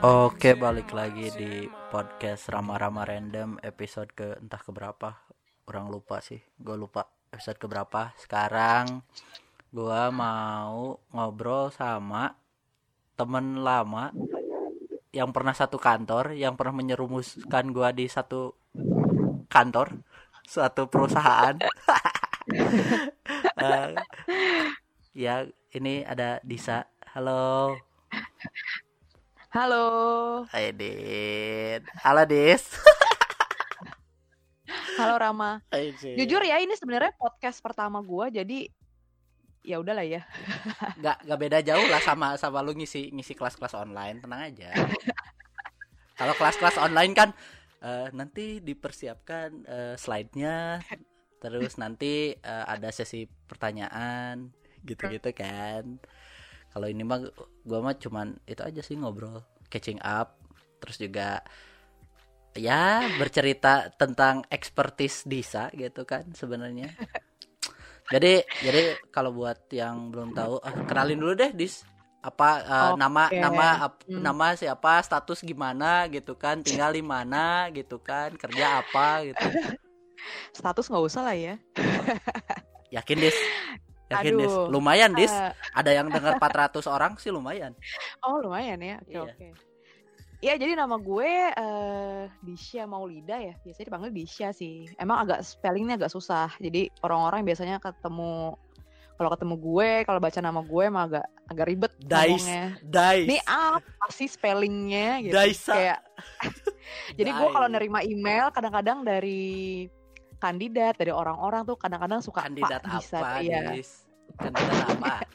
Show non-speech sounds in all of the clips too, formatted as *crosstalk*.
Oke, balik lagi di podcast Rama-Rama Random episode ke entah keberapa. Orang lupa sih, gue lupa episode keberapa. Sekarang gue mau ngobrol sama temen lama yang pernah satu kantor, yang pernah menyerumuskan gue di satu kantor, suatu perusahaan. *laughs* Eh, ya, ini ada Disa. Halo. Halo. Hai Dit. Halo Dis. *laughs* Halo Rama. Hai. Jujur ya ini sebenarnya podcast pertama gua jadi ya udahlah ya. *laughs* nggak nggak beda jauh lah sama sama lu ngisi ngisi kelas-kelas online, tenang aja. *laughs* Kalau kelas-kelas online kan eh, nanti dipersiapkan eh, slide-nya, terus nanti eh, ada sesi pertanyaan gitu-gitu kan. Kalau ini mah gua mah cuman itu aja sih ngobrol, catching up, terus juga ya bercerita tentang expertise Disa gitu kan sebenarnya. *laughs* Jadi jadi kalau buat yang belum tahu, ah, kenalin dulu deh Dis. Apa eh, nama Oke. nama ap- Hmm. nama siapa, status gimana gitu kan, tinggal di mana gitu kan, kerja apa gitu. *laughs* Status nggak usah lah ya. Yakin Dis? *laughs* Yakin Dis? Aduh. Lumayan Dis. Eh, Ada yang dengar 400 *laughs* orang sih lumayan. oh lumayan ya. Oke Iya. oke. Iya jadi nama gue eh Disha Maulida ya. Biasanya dipanggil Disha sih. Emang agak spellingnya agak susah. Jadi orang-orang biasanya ketemu kalau ketemu gue, kalau baca nama gue emang agak agak ribet Dice. ngomongnya. Dais. Ini apa sih spellingnya gitu. Daisa. Kayak *laughs* *laughs* Jadi gue kalau nerima email kadang-kadang dari kandidat dari orang-orang tuh kadang-kadang suka kandidat bisa apa iya Dis? Kandidat apa? *laughs*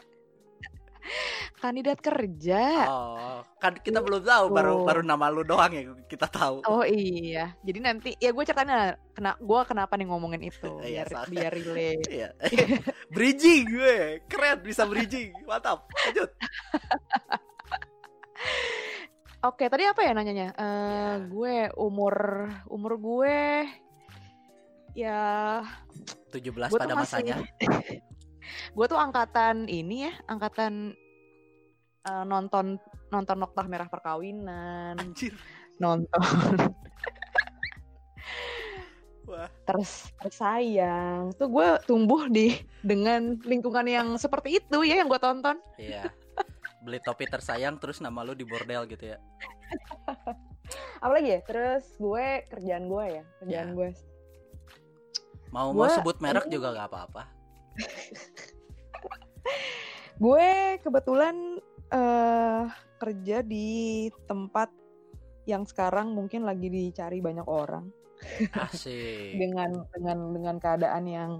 kandidat kerja. Oh, kan kita belum tahu baru Tuh. baru nama lu doang ya kita tahu. Oh iya, jadi nanti ya gue ceritain lah, kena gue kenapa nih ngomongin itu *laughs* Iya, biar biar relate. *laughs* Iya. bridging gue. Keren bisa bridging. Mantap. Lanjut. Oke, tadi apa ya nanyanya? Eh Ya. gue umur umur gue ya 17 gue pada masih masanya. *laughs* gue tuh angkatan ini ya, angkatan eh, nonton nonton Noktah Merah Perkawinan, Anjir. nonton *laughs* Wah. terus tersayang tuh gue tumbuh di dengan lingkungan yang seperti itu ya yang gue tonton Iya. Beli topi tersayang terus nama lu di bordel gitu ya. *laughs* apalagi ya terus gue kerjaan gue ya kerjaan Ya. gue Mau mau Gua- sebut merek juga gak apa-apa. *laughs* gue kebetulan eh kerja di tempat yang sekarang mungkin lagi dicari banyak orang. Asik. *laughs* dengan dengan dengan keadaan yang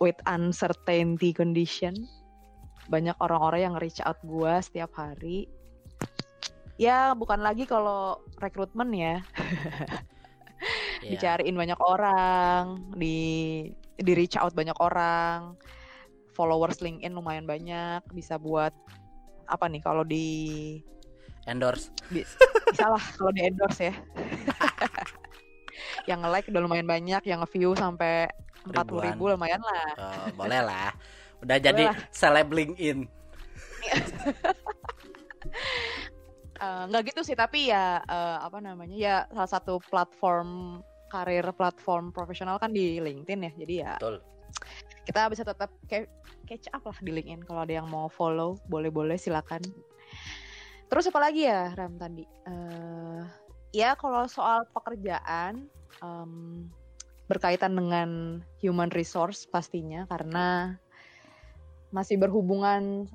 with uncertainty condition. Banyak orang-orang yang reach out gue setiap hari. Ya bukan lagi kalau rekrutmen ya *laughs* Iya. dicariin banyak orang di di reach out banyak orang followers LinkedIn lumayan banyak bisa buat apa nih kalau di Endorse. bisa lah kalau di endorse ya *laughs* yang like udah lumayan banyak yang view sampai empat puluh ribu lumayan lah Oh, boleh lah. Udah jadi lah. seleb LinkedIn. *laughs* Eh, nggak gitu sih tapi ya eh, apa namanya ya salah satu platform karir platform profesional kan di LinkedIn ya jadi ya Betul. kita bisa tetap kayak catch up lah di LinkedIn kalau ada yang mau follow boleh-boleh silakan terus apa lagi ya Ram tadi Eh, ya kalau soal pekerjaan em, berkaitan dengan human resource pastinya karena masih berhubungan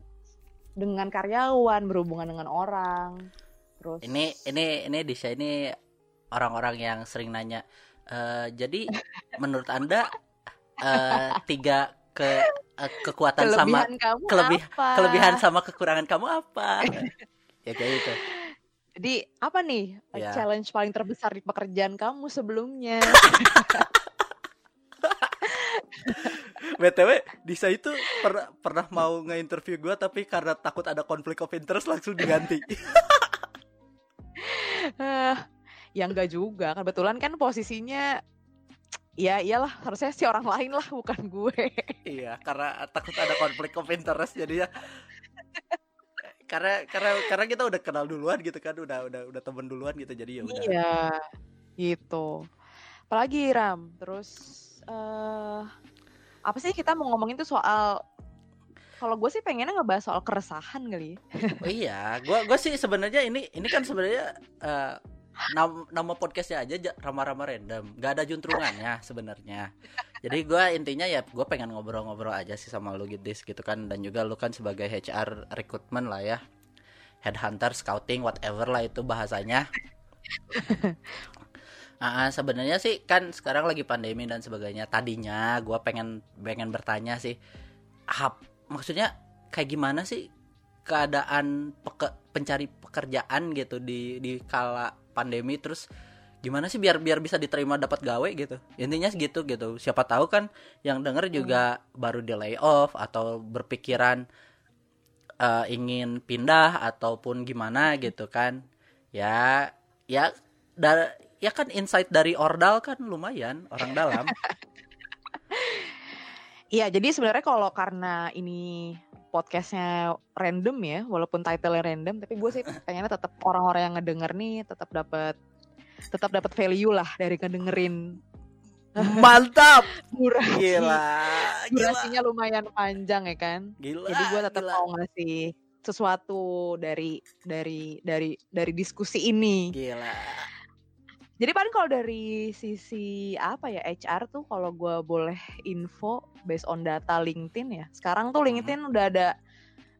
dengan karyawan berhubungan dengan orang terus Ini ini ini Disha ini orang-orang yang sering nanya. "Eh, jadi menurut anda eh, tiga ke eh, kekuatan sama kelebihan kamu kelebih- apa? kelebihan sama kekurangan kamu apa? ya kayak gitu. Jadi apa nih Ya. challenge paling terbesar di pekerjaan kamu sebelumnya? *laughs* BTW Disa itu pernah pernah mau nge-interview gue tapi karena takut ada konflik of interest langsung diganti. *laughs* Eh, ya enggak juga. Kebetulan kan posisinya ya iyalah harusnya si orang lain lah bukan gue. iya, karena takut ada konflik of interest jadinya karena karena karena kita udah kenal duluan gitu kan, udah udah udah temen duluan gitu jadi ya udah. Iya, gitu. Apalagi Ram, terus eh apa sih kita mau ngomongin tuh soal kalau gue sih pengennya ngebahas soal keresahan kali. ya. Oh iya, gua gua sih sebenarnya ini ini kan sebenarnya eh, nam- nama podcastnya aja ja- rama-rama random, gak ada juntrungannya sebenarnya. Jadi gua intinya ya gue pengen ngobrol-ngobrol aja sih sama lu gitu gitu kan dan juga lu kan sebagai HR recruitment lah ya, headhunter, scouting, whatever lah itu bahasanya. *laughs* Ah, ah, sebenarnya sih kan sekarang lagi pandemi dan sebagainya. Tadinya gua pengen pengen bertanya sih, hap, maksudnya kayak gimana sih keadaan peke- pencari pekerjaan gitu di di kala pandemi terus gimana sih biar biar bisa diterima dapat gawe gitu? Intinya segitu gitu siapa tahu kan yang denger juga baru di layoff atau berpikiran eh, ingin pindah ataupun gimana gitu kan. Ya ya da- ya kan insight dari ordal kan lumayan orang dalam. *laughs* Iya, jadi sebenarnya kalau karena ini podcastnya random ya, walaupun title-nya random, tapi gue sih pengennya tetap orang-orang yang ngedenger nih tetap dapat tetap dapat value lah dari ngedengerin mantap durasi. gila gila Durasinya lumayan panjang ya kan. gila Jadi gue tetap mau ngasih sesuatu dari dari dari dari diskusi ini. gila Jadi paling kalau dari sisi apa ya HR tuh kalau gue boleh info based on data LinkedIn ya. Sekarang tuh Mhm. LinkedIn udah ada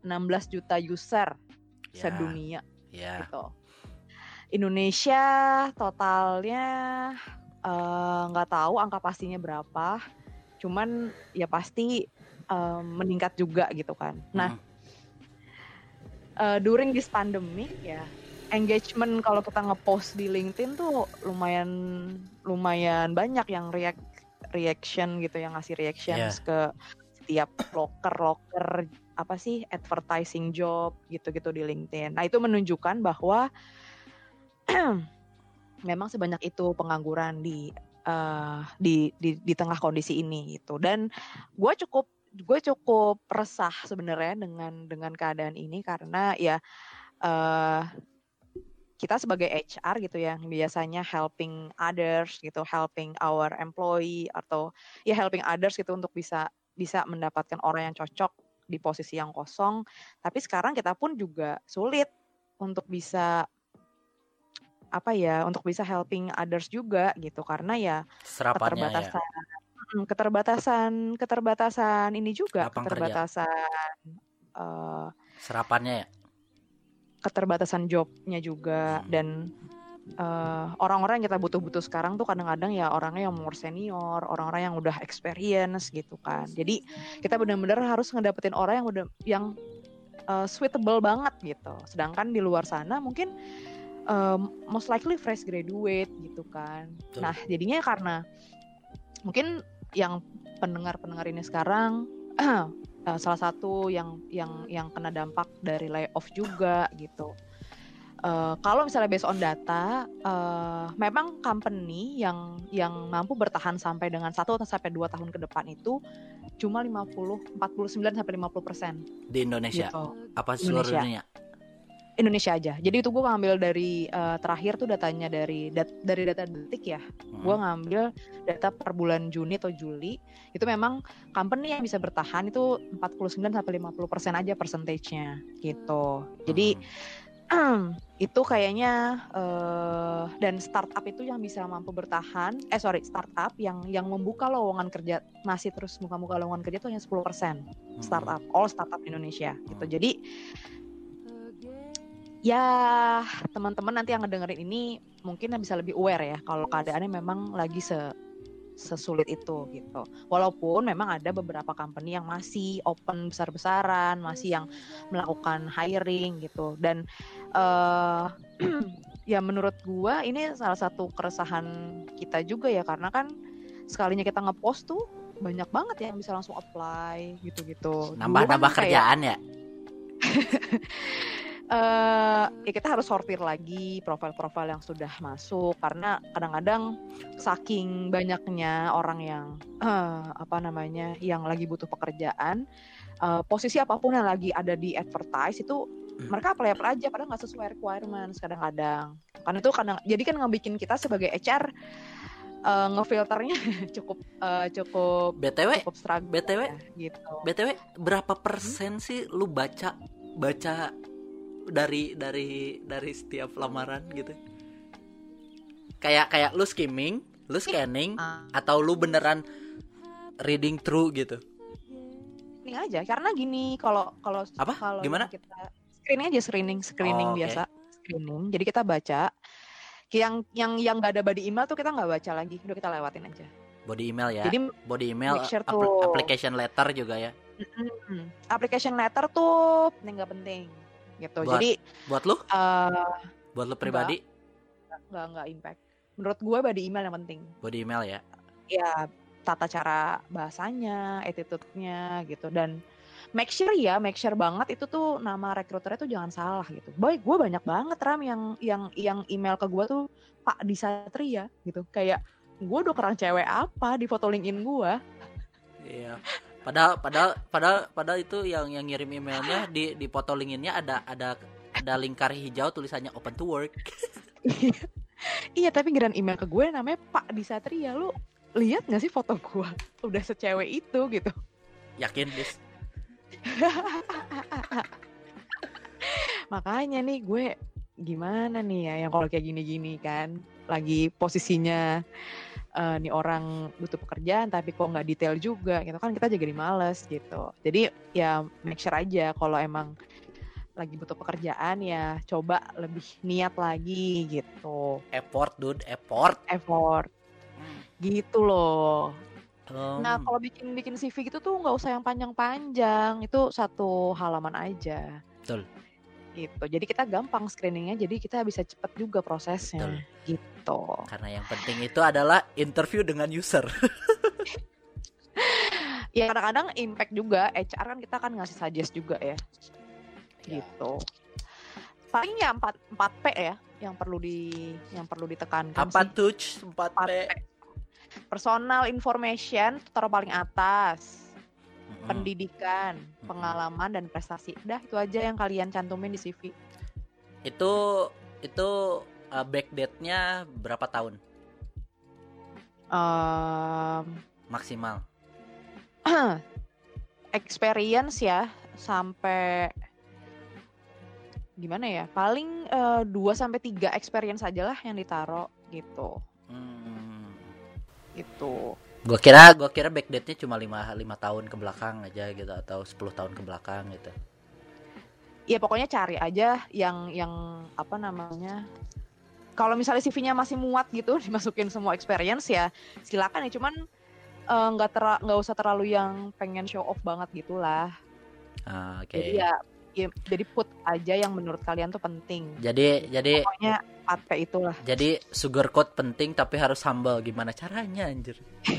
16 juta user Ya, sedunia ya gitu. Indonesia totalnya eh, nggak tahu angka pastinya berapa. Cuman ya pasti eh, meningkat juga gitu kan. Nah, Mhm. eh, during this pandemic ya engagement kalau kita ngepost di LinkedIn tuh lumayan lumayan banyak yang react reaction gitu yang ngasih reactions ke setiap loker loker apa sih advertising job gitu-gitu di LinkedIn. Nah itu menunjukkan bahwa *clears throat* memang sebanyak itu pengangguran di eh, di, di di tengah kondisi ini gitu. Dan gue cukup gue cukup resah sebenarnya dengan dengan keadaan ini karena ya eh kita sebagai HR gitu ya biasanya helping others gitu helping our employee atau ya helping others gitu untuk bisa bisa mendapatkan orang yang cocok di posisi yang kosong. Tapi sekarang kita pun juga sulit untuk bisa apa ya untuk bisa helping others juga gitu. Karena ya serapannya ya. keterbatasan Mm, keterbatasan keterbatasan ini juga Lapang kerja. keterbatasan eh, serapannya ya keterbatasan jobnya juga Hmm. dan eh, orang-orang yang kita butuh-butuh sekarang tuh kadang-kadang ya orangnya yang more senior orang-orang yang udah experience gitu kan jadi kita benar-benar harus ngedapetin orang yang udah yang eh, suitable banget gitu sedangkan di luar sana mungkin eh, most likely fresh graduate gitu kan Betul. nah jadinya karena mungkin yang pendengar-pendengar ini sekarang *clears throat* eh, salah satu yang yang yang kena dampak dari layoff juga gitu. Eh, kalau misalnya based on data, eh, memang company yang yang mampu bertahan sampai dengan satu atau sampai dua tahun ke depan itu cuma 50, 49 sampai 50 persen di Indonesia gitu. apa seluruh Indonesia. dunia Indonesia aja. Jadi itu gue ngambil dari eh, terakhir tuh datanya dari dat- dari data detik ya. Hmm. Gue ngambil data per bulan Juni atau Juli. Itu memang company yang bisa bertahan itu 49 sampai 50 persen aja persentasenya gitu. Jadi Hmm. *clears throat* itu kayaknya eh dan startup itu yang bisa mampu bertahan. Eh sorry startup yang yang membuka lowongan kerja masih terus buka-buka lowongan kerja itu hanya 10 persen Hmm. startup all startup Indonesia gitu. Hmm. Jadi ya teman-teman nanti yang ngedengerin ini mungkin bisa lebih aware ya kalau keadaannya memang lagi se sesulit itu gitu. Walaupun memang ada beberapa company yang masih open besar-besaran, masih yang melakukan hiring gitu. Dan uh, *clears throat* ya menurut gua ini salah satu keresahan kita juga ya karena kan sekalinya kita ngepost tuh banyak banget ya yang bisa langsung apply gitu-gitu. Nambah-nambah kan kerjaan ya. *laughs* uh, ya kita harus sortir lagi profil-profil yang sudah masuk karena kadang-kadang saking banyaknya orang yang uh, apa namanya yang lagi butuh pekerjaan uh, posisi apa pun yang lagi ada di advertise itu hmm. mereka apply apply aja padahal nggak sesuai requirements kadang-kadang kan itu kadang jadi kan ngebikin kita sebagai HR uh, ngefilternya *laughs* cukup uh, cukup btw cukup struggle btw gitu btw berapa persen hmm? sih lu baca baca dari dari dari setiap lamaran gitu. Kayak kayak lu skimming lu scanning uh. atau lu beneran reading through gitu. Ini aja karena gini kalau kalau apa? kalau gimana? kita screening aja screening screening oh, okay. biasa screening. Jadi kita baca yang yang yang gak ada body email tuh kita nggak baca lagi udah kita lewatin aja. Body email ya. Jadi body email sure tuh, application letter juga ya. Application letter tuh penting nggak penting gitu. Buat, Jadi buat lu? Uh, buat lu pribadi? Enggak, enggak, impact. Menurut gue body email yang penting. Body email ya? Ya, tata cara bahasanya, attitude-nya gitu dan make sure ya, make sure banget itu tuh nama rekruternya tuh jangan salah gitu. Boy, gue banyak banget ram yang yang yang email ke gue tuh Pak Disatria gitu. Kayak gue udah kerang cewek apa di foto LinkedIn gue. Iya. Padahal padahal padahal padahal itu yang yang ngirim emailnya di di foto linkinnya ada ada ada lingkar hijau tulisannya open to work. *laughs* iya tapi geran email ke gue namanya Pak Disatria lu lihat gak sih foto gue udah secewek itu gitu. Yakin bis? *laughs* Makanya nih gue gimana nih ya yang kalau kayak gini-gini kan lagi posisinya uh, nih orang butuh pekerjaan tapi kok nggak detail juga gitu. Kan kita jadi males gitu. Jadi ya make sure aja kalau emang lagi butuh pekerjaan ya coba lebih niat lagi gitu. Effort dude effort. Effort. Gitu loh. Um. nah kalau bikin bikin CV gitu tuh nggak usah yang panjang-panjang. Itu satu halaman aja. Betul gitu. Jadi kita gampang screeningnya, jadi kita bisa cepat juga prosesnya Betul. gitu. Karena yang penting itu adalah interview dengan user. *laughs* ya kadang-kadang impact juga HR kan kita kan ngasih suggest juga ya. ya. Gitu. Paling ya 4 4 P ya yang perlu di yang perlu ditekankan. Apa tuh 4 P? 4 P. Personal information taruh paling atas hmm. pendidikan, hmm. pengalaman dan prestasi. Udah itu aja yang kalian cantumin di CV. Itu itu uh, backdate-nya berapa tahun? Um, maksimal. *clears throat* experience ya sampai gimana ya? Paling uh, 2 sampai 3 experience aja lah yang ditaruh gitu. Hmm. Itu. Gue kira gue kira backdate-nya cuma lima lima tahun ke belakang aja gitu atau 10 tahun ke belakang gitu. Iya pokoknya cari aja yang yang apa namanya kalau misalnya CV-nya masih muat gitu *laughs* dimasukin semua experience ya silakan ya cuman eh, nggak uh, nggak usah terlalu yang pengen show off banget gitulah. Ah, Oke. Okay. Jadi ya ya, jadi put aja yang menurut kalian tuh penting. Jadi jadi pokoknya apa itulah. Jadi sugar coat penting tapi harus humble. Gimana caranya anjir? *laughs*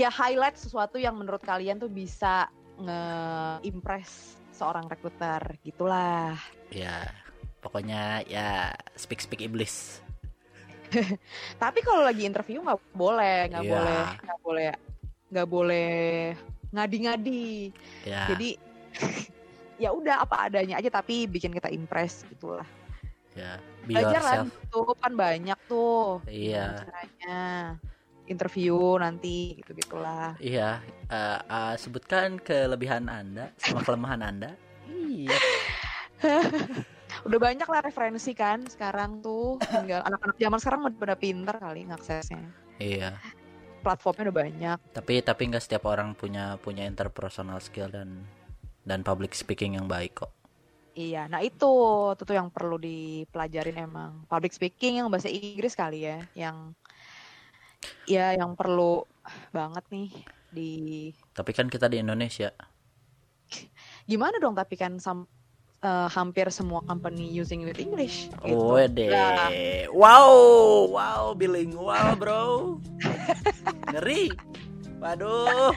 ya highlight sesuatu yang menurut kalian tuh bisa nge-impress seorang rekruter gitulah. Ya, pokoknya ya speak speak iblis. *laughs* Tapi kalau lagi interview nggak boleh, nggak yeah. boleh, nggak boleh, nggak boleh ngadi-ngadi. Yeah. Jadi *laughs* ya udah apa adanya aja tapi bikin kita impress gitulah ya be belajar lah tuh kan banyak tuh. Iya. Caranya. Interview nanti gitu gitulah iya uh, uh, sebutkan kelebihan anda sama kelemahan anda. Iya. *laughs* Udah banyak lah referensi kan sekarang tuh. Tinggal *laughs* anak-anak zaman sekarang udah pinter kali ngaksesnya. Iya. Platformnya udah banyak. Tapi tapi nggak setiap orang punya punya interpersonal skill dan dan public speaking yang baik kok. Iya, nah itu itu tuh yang perlu dipelajarin emang public speaking yang bahasa Inggris kali ya, yang ya yang perlu banget nih di Tapi kan kita di Indonesia. gimana dong tapi kan sam- eh, hampir semua company using with English gitu. Nah, Wow, wow bilingual, bro. *laughs* Ngeri. Waduh.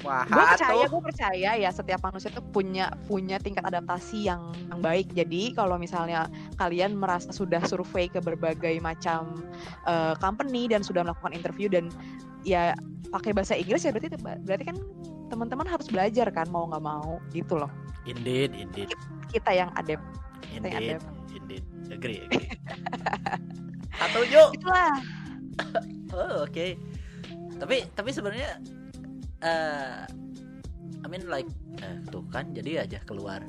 Gue percaya gue percaya ya setiap manusia tuh punya punya tingkat adaptasi yang yang baik jadi kalau misalnya kalian merasa sudah survei ke berbagai macam eh, company dan sudah melakukan interview dan ya pakai bahasa Inggris ya berarti berarti kan teman-teman harus belajar kan mau nggak mau gitu loh Indeed, indeed, kita yang adapt kita yang indeed, adapt indeed. Agree, *laughs* agree. Setuju. itulah Oh, oke. Tapi tapi sebenarnya eh I mean like eh, tuh kan jadi aja keluar.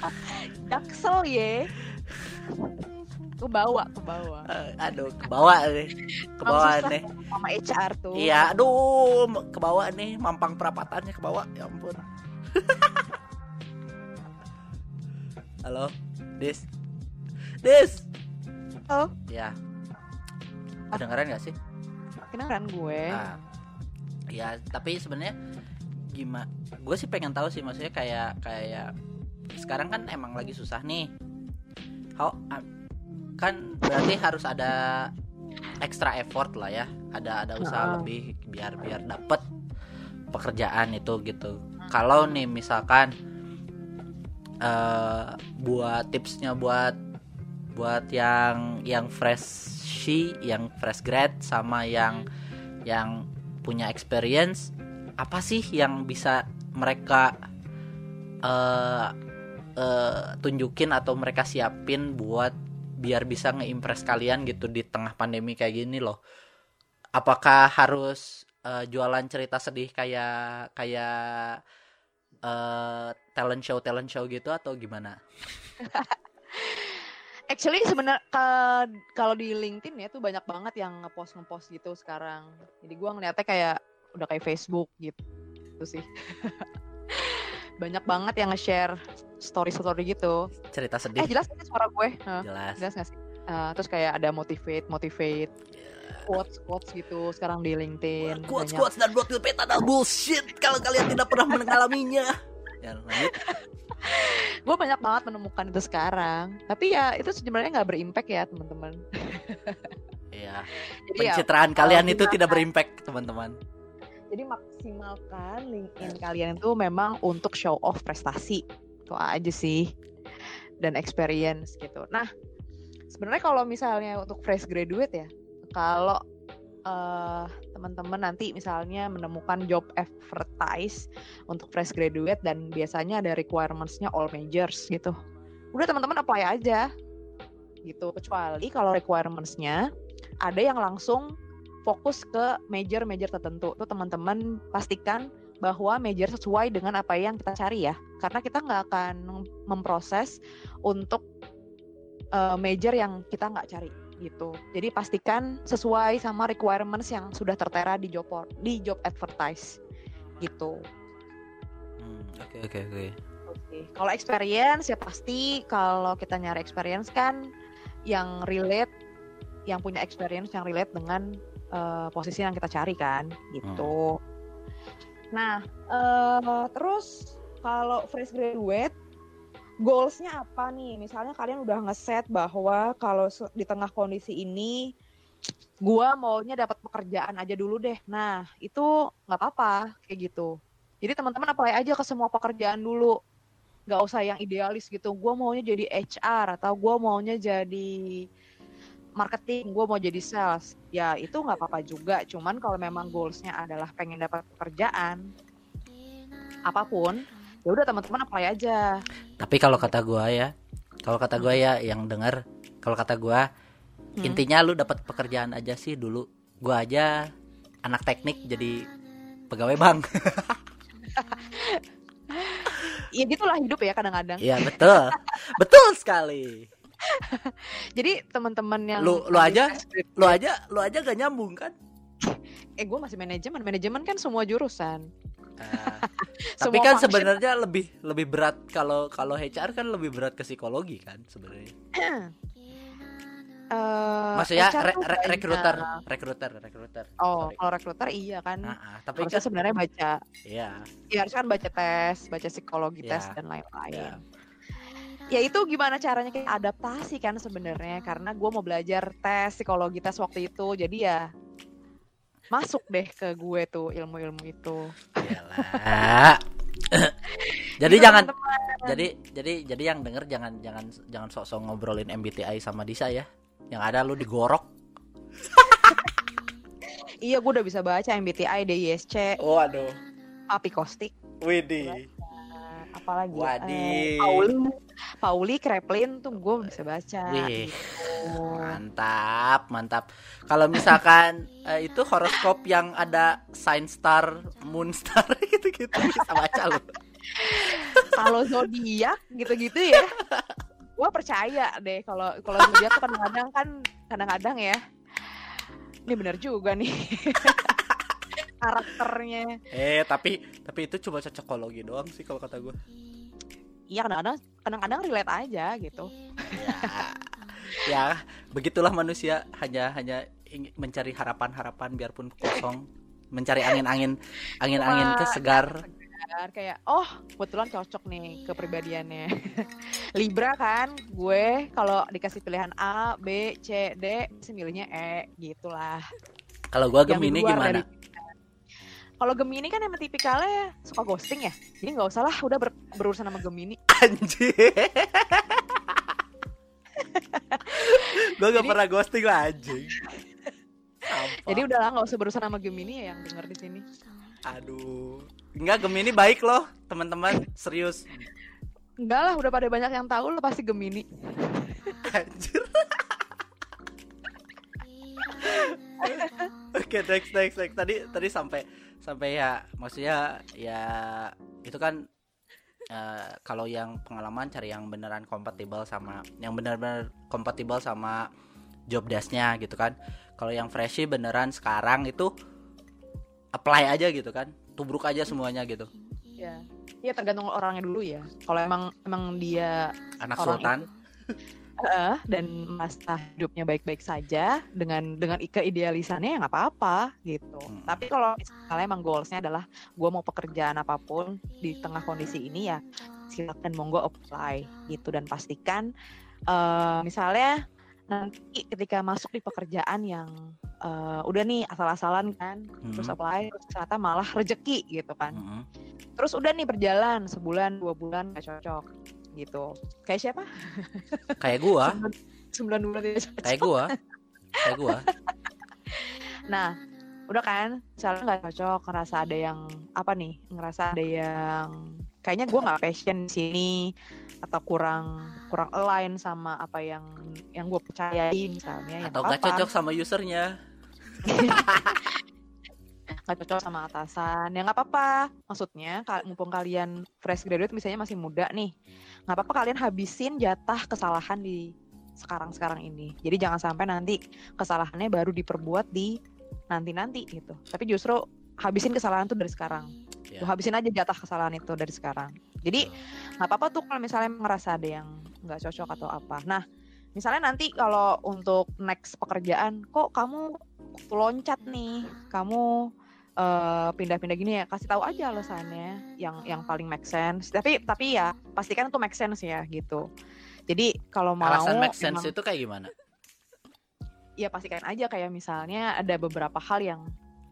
*laughs* jaksel ya ke bawah ke bawah Eh, aduh, ke bawah nih. Ke bawah susah. nih. sama HR tuh Iya, aduh, ke bawah nih, mampang perapatannya ke bawah. Ya ampun. *laughs* Halo, Dis. Dis. Halo. Ya. Kedengeran gak sih? kedengeran gue Ah. Ya tapi sebenarnya gimana gue sih pengen tahu sih maksudnya kayak kayak sekarang kan emang lagi susah nih. How kan berarti harus ada extra effort lah ya. Ada ada usaha Ah. lebih biar biar dapet pekerjaan itu gitu. Kalau nih misalkan eh buat tipsnya buat buat yang yang freshie yang fresh grad sama yang yang punya experience apa sih yang bisa mereka eh eh, tunjukin atau mereka siapin buat biar bisa ngeimpress kalian gitu di tengah pandemi kayak gini loh? Apakah harus eh, jualan cerita sedih kayak kayak eh, talent show talent show gitu atau gimana *laughs* Actually sebenarnya kalau di LinkedIn ya tuh banyak banget yang ngepost ngepost gitu sekarang. Jadi gua ngeliatnya kayak udah kayak Facebook gitu, gitu sih. *laughs* banyak banget yang nge-share story-story gitu. cerita Eh sedih jelas kan suara gue? Jelas jelas gak sih? Eh, terus kayak ada motivate, motivate, quotes, quotes gitu sekarang di LinkedIn. quotes Banyak. quotes dan buat peta adalah bullshit kalau kalian tidak pernah mengalaminya ya lanjut *laughs* Gue banyak banget menemukan itu sekarang. Tapi ya itu sebenarnya nggak berimpact ya teman-teman. *laughs* Iya, Jadi ya pencitraan kalian itu tidak berimpact, teman-teman. Jadi maksimalkan LinkedIn kalian itu memang untuk show off prestasi. Itu aja sih. Dan experience gitu. Nah, sebenarnya kalau misalnya untuk fresh graduate ya, kalau eh, teman-teman nanti misalnya menemukan job advertise untuk fresh graduate dan biasanya ada requirements-nya all majors gitu. Udah teman-teman apply aja. Gitu. Kecuali kalau requirements-nya ada yang langsung fokus ke major-major tertentu. Tuh teman-teman pastikan bahwa major sesuai dengan apa yang kita cari ya. Karena kita nggak akan memproses untuk uh, major yang kita nggak cari gitu. Jadi pastikan sesuai sama requirements yang sudah tertera di job di job advertise gitu. Hmm, Oke oke oke. Kalau experience ya pasti kalau kita nyari experience kan yang relate yang punya experience yang relate dengan eh, posisi yang kita cari kan gitu. Nah, eh, terus kalau fresh graduate goalsnya apa nih? Misalnya kalian udah ngeset bahwa kalau di tengah kondisi ini gua maunya dapat pekerjaan aja dulu deh. Nah, itu nggak apa-apa kayak gitu. Jadi teman-teman apply aja ke semua pekerjaan dulu. Nggak usah yang idealis gitu. Gua maunya jadi HR atau gua maunya jadi marketing, gue mau jadi sales. Ya itu nggak apa-apa juga. Cuman kalau memang goalsnya adalah pengen dapat pekerjaan, apa pun, ya udah teman-teman apply aja. Tapi kalau kata gua ya, kalau kata gua ya yang dengar, kalau kata gua Hmm. intinya lu dapat pekerjaan aja sih dulu. Gua aja anak teknik jadi pegawai bank. *laughs* Ya gitulah hidup ya kadang-kadang. Iya betul, betul sekali. *laughs* Jadi teman-teman yang Lu- lu aja? Lu aja, lu aja gak nyambung kan? eh gue masih manajemen, manajemen kan semua jurusan. Ah, *laughs* tapi kan sebenarnya lebih lebih berat kalau kalau HR kan lebih berat ke psikologi kan sebenarnya. eh Maksudnya HR re- re- rekruter, rekruter, rekruter. Oh, Sorry. kalau rekruter iya kan. Ah, ah, tapi Harusnya kan, sebenarnya baca, ya, ya harusnya kan baca tes, baca psikologi Ya, tes dan lain-lain. ya. Ya itu gimana caranya kayak adaptasi kan sebenarnya karena gue mau belajar tes psikologi tes waktu itu jadi ya masuk deh ke gue tuh ilmu-ilmu itu. Iyalah. *laughs* jadi Gitu, jangan teman-teman. jadi jadi jadi yang denger jangan jangan jangan sok-sok ngobrolin MBTI sama Disa ya. Yang ada lu digorok. *laughs* Iya gue udah bisa baca MBTI, DISC, Waduh. Papi Kostik, Widih. Apalagi ya? Wadi. Eh, Pauli, Pauli, Kreplin tuh gue bisa baca. Wih. gitu. Mantap, mantap. Kalau misalkan *laughs* eh, itu horoskop yang ada sign star, moon star *laughs* gitu-gitu bisa baca lu. Kalau zodiak gitu-gitu ya, gue percaya deh kalau kalau zodiak tuh kadang-kadang kan kadang-kadang ya, ini benar juga nih *laughs* karakternya. Eh, tapi tapi itu cuma cocokologi doang sih kalau kata gue. Iya kadang-kadang kadang-kadang relate aja gitu. Ya. *laughs* ya, begitulah manusia hanya hanya ingin mencari harapan-harapan biarpun kosong, mencari angin-angin angin-angin Wah, kesegar. Kan kayak oh kebetulan cocok nih kepribadiannya. *laughs* Libra kan, gue kalau dikasih pilihan A, B, C, D, sih milihnya E gitulah. Kalau di Gemini gimana? dari- Kalau Gemini kan emang tipikalnya suka ghosting ya, jadi nggak usah lah udah ber- berurusan sama Gemini. *laughs* Anjir. gua gak Jadi- pernah ghosting lah anjing. *laughs* Jadi udahlah nggak usah berurusan sama Gemini ya yang denger di sini. aduh. Enggak Gemini baik loh, teman-teman. Serius. Enggak lah, udah pada banyak yang tahu lo pasti Gemini. Anjir. *laughs* Oke, next next next. Tadi tadi sampai sampai ya maksudnya ya itu kan eh, kalau yang pengalaman cari yang beneran kompatibel sama yang benar-benar kompatibel sama job desk-nya gitu kan. Kalau yang freshie beneran sekarang itu apply aja gitu kan. Tubruk aja semuanya gitu. Ya. Ya tergantung orangnya dulu ya. Kalau emang emang dia Anak sultan. Eh, dan masa hidupnya baik-baik saja dengan dengan keidealisannya ya nggak apa-apa gitu. Hmm. Tapi kalau misalnya emang goalsnya adalah gue mau pekerjaan apa pun di tengah kondisi ini ya silakan monggo apply gitu dan pastikan eh, misalnya nanti ketika masuk di pekerjaan yang eh, udah nih asal-asalan kan terus Mhm. apply terus ternyata malah rejeki gitu kan Mhm. terus udah nih berjalan sebulan dua bulan gak cocok gitu. Kayak siapa? Kayak gua, sembilan bulan tidak cocok. Kayak gua. Kayak gua. nah udah kan? Misalnya nggak cocok ngerasa ada yang apa nih? Ngerasa ada yang kayaknya gue nggak passion di sini atau kurang kurang align sama apa yang yang gue percayai misalnya ya Atau nggak cocok sama usernya. *laughs* nggak cocok sama atasan ya nggak apa-apa. Maksudnya mumpung kalian fresh graduate misalnya masih muda nih nggak apa-apa kalian habisin jatah kesalahan di sekarang-sekarang ini. Jadi jangan sampai nanti kesalahannya baru diperbuat di nanti-nanti gitu. Tapi justru habisin kesalahan tuh dari sekarang. Ya. Lu habisin aja jatah kesalahan itu dari sekarang. Jadi nggak apa-apa tuh kalau misalnya ngerasa ada yang nggak cocok atau apa. Nah misalnya nanti kalau untuk next pekerjaan kok kamu loncat nih? Kamu eh, pindah-pindah gini ya kasih tahu aja alasannya yang yang paling make sense tapi tapi ya pastikan itu make sense ya gitu jadi kalau mau Alasan make sense emang- itu kayak gimana? ya pastikan aja kayak misalnya ada beberapa hal yang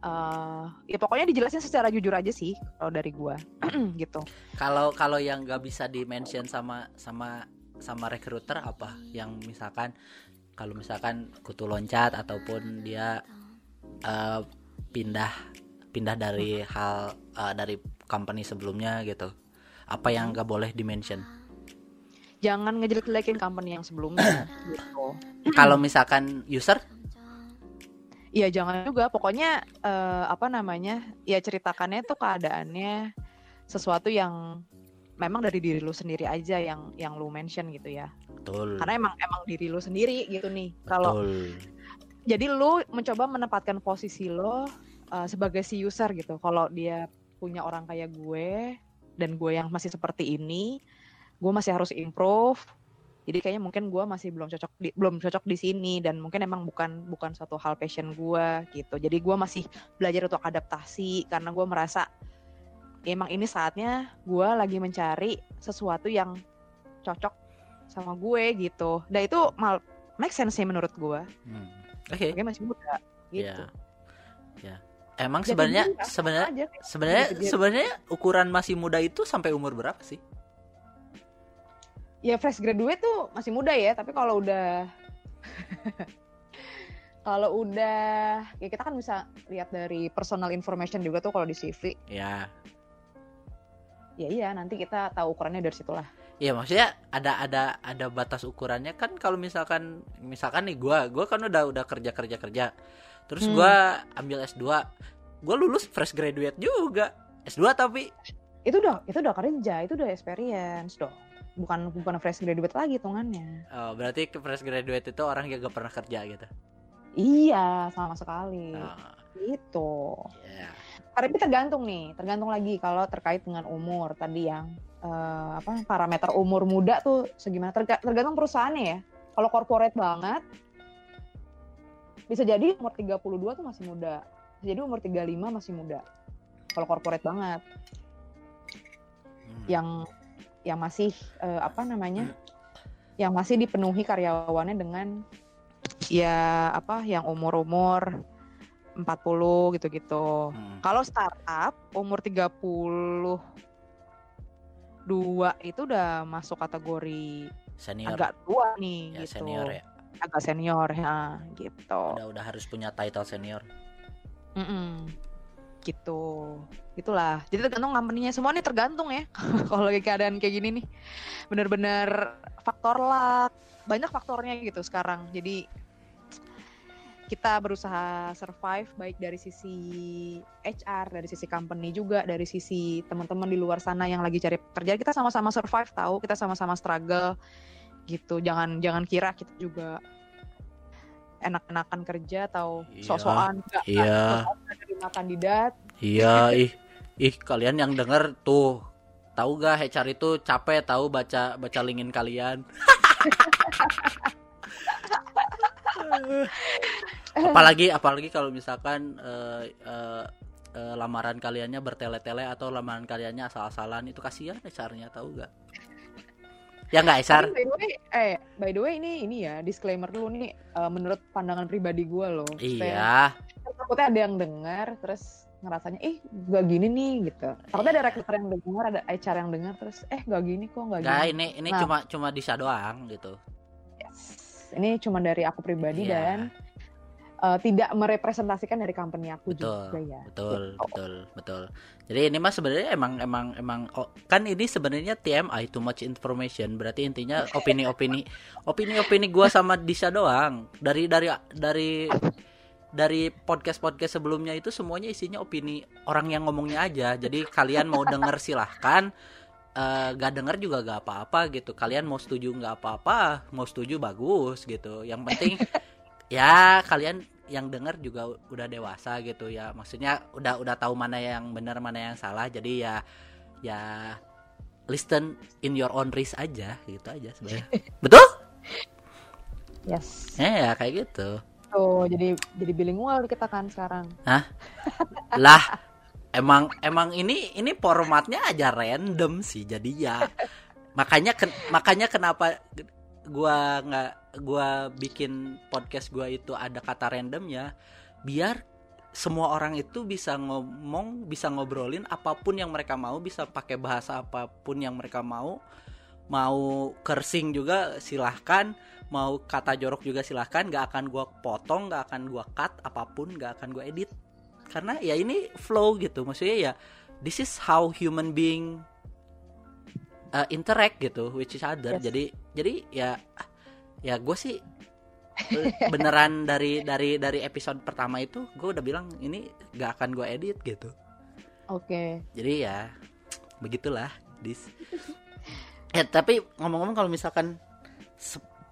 eh, ya pokoknya dijelasin secara jujur aja sih kalau dari gua *clears throat* gitu Kalau kalau yang nggak bisa di mention sama sama sama recruiter apa? Yang misalkan kalau misalkan kutu loncat ataupun dia eh, pindah pindah dari hal eh, dari company sebelumnya gitu. Apa yang nggak boleh di mention? jangan ngejelek-jelekin company yang sebelumnya *coughs* gitu. Kalau misalkan user? Iya jangan juga. Pokoknya eh, apa namanya ya ceritakannya tuh keadaannya sesuatu yang memang dari diri lu sendiri aja yang yang lu mention gitu ya. Betul. karena emang emang diri lu sendiri gitu nih. Kalau jadi lu mencoba menempatkan posisi lo eh, sebagai si user gitu kalau dia punya orang kayak gue dan gue yang masih seperti ini gue masih harus improve jadi kayaknya mungkin gue masih belum cocok di, belum cocok di sini dan mungkin emang bukan bukan suatu hal passion gue gitu jadi gue masih belajar untuk adaptasi karena gue merasa ya emang ini saatnya gue lagi mencari sesuatu yang cocok sama gue gitu dan itu mal make sense sih menurut gue Hmm. Oke. gue masih muda gitu Ya. Ya. Emang sebenarnya sebenarnya sebenarnya Gitu-gitu. sebenarnya ukuran masih muda itu sampai umur berapa sih? ya fresh graduate tuh masih muda ya tapi kalau udah *laughs* kalau udah ya kita kan bisa lihat dari personal information juga tuh kalau di CV Ya. ya iya nanti kita tahu ukurannya dari situlah Iya maksudnya ada ada ada batas ukurannya kan kalau misalkan misalkan nih gua gua kan udah udah kerja kerja kerja terus Hmm. gua ambil S2 gua lulus fresh graduate juga. S2 tapi. Itu udah itu udah kerja itu udah experience dong. Bukan bukan fresh graduate lagi hitungannya. Oh, berarti fresh graduate itu orang yang gak pernah kerja gitu. iya sama sekali. Oh, gitu. Ya. tapi tergantung nih tergantung lagi kalau terkait dengan umur. Tadi yang eh, apa parameter umur muda tuh segimana. Terga- tergantung perusahaannya ya. Kalau corporate banget bisa jadi umur 32 tuh masih muda bisa jadi umur 35 masih muda kalau corporate banget Hmm. yang yang masih eh, apa namanya yang masih dipenuhi karyawannya dengan ya apa yang umur-umur 40 gitu-gitu. Hmm. Kalau startup umur 32 itu udah masuk kategori Senior. agak tua nih ya gitu. senior ya. Agak senior ya gitu. Udah udah harus punya title senior. Mm-mm. Gitu. Itulah. Jadi tergantung company-nya semua nih tergantung ya. *laughs* Kalau lagi keadaan kayak gini nih. Bener-bener faktor luck. Banyak faktornya gitu sekarang. Jadi kita berusaha survive baik dari sisi HR, dari sisi company juga, dari sisi teman-teman di luar sana yang lagi cari pekerjaan. Kita sama-sama survive tahu, kita sama-sama struggle gitu. Jangan jangan kira kita juga enak-enakan kerja atau Iya. sok-sokan Iya. terima kandidat. Iya, ih, ih kalian yang denger tuh tahu gak HR itu capek tahu baca baca linkin kalian. *laughs* apalagi apalagi kalau misalkan eh, eh, eh, lamaran kaliannya bertele-tele atau lamaran kaliannya asal-asalan itu kasihan HR-nya tahu gak? Ya nggak? Tapi by the way, eh by the way ini ini ya disclaimer dulu nih eh, menurut pandangan pribadi gue loh. Iya. Kayak takutnya ada yang dengar terus ngerasanya eh gak gini nih gitu. Takutnya ada recruiter yang dengar, ada HR yang dengar terus eh gak gini kok gak Nggak, gini. ini ini Nah. cuma cuma Disa doang gitu. Yes. Ini cuma dari aku pribadi Iya. dan eh, tidak merepresentasikan dari company aku Betul, juga ya. betul, Gitu. betul, betul. Jadi ini mah sebenarnya emang emang emang oh, kan ini sebenarnya TMI too much information. Berarti intinya opini-opini opini-opini gua sama Disa doang. Dari dari dari dari podcast-podcast sebelumnya itu semuanya isinya opini orang yang ngomongnya aja. Jadi kalian mau denger silahkan eh gak denger juga gak apa-apa gitu. Kalian mau setuju nggak apa-apa, mau setuju bagus gitu. Yang penting ya kalian yang denger juga udah dewasa gitu ya. Maksudnya udah udah tahu mana yang benar mana yang salah. Jadi ya ya listen in your own risk aja gitu aja sebenarnya. *laughs* Betul? Yes. Ya, ya kayak gitu. Tuh, jadi jadi bilingual kita kan sekarang. lah emang emang ini ini formatnya aja random sih jadi ya makanya ken- makanya kenapa gua nggak gua bikin podcast gua itu ada kata randomnya biar semua orang itu bisa ngomong bisa ngobrolin apa pun yang mereka mau bisa pakai bahasa apa pun yang mereka mau. Mau kersing juga silahkan mau kata jorok juga silahkan nggak akan gua potong nggak akan gua cut apa pun nggak akan gua edit. Karena ya ini flow gitu maksudnya ya this is how human being uh, interact gitu with each other. Yes. jadi jadi ya ya gue sih *laughs* beneran dari dari dari episode pertama itu gue udah bilang ini gak akan gue edit gitu Oke. jadi ya begitulah dis *laughs* ya tapi ngomong-ngomong kalau misalkan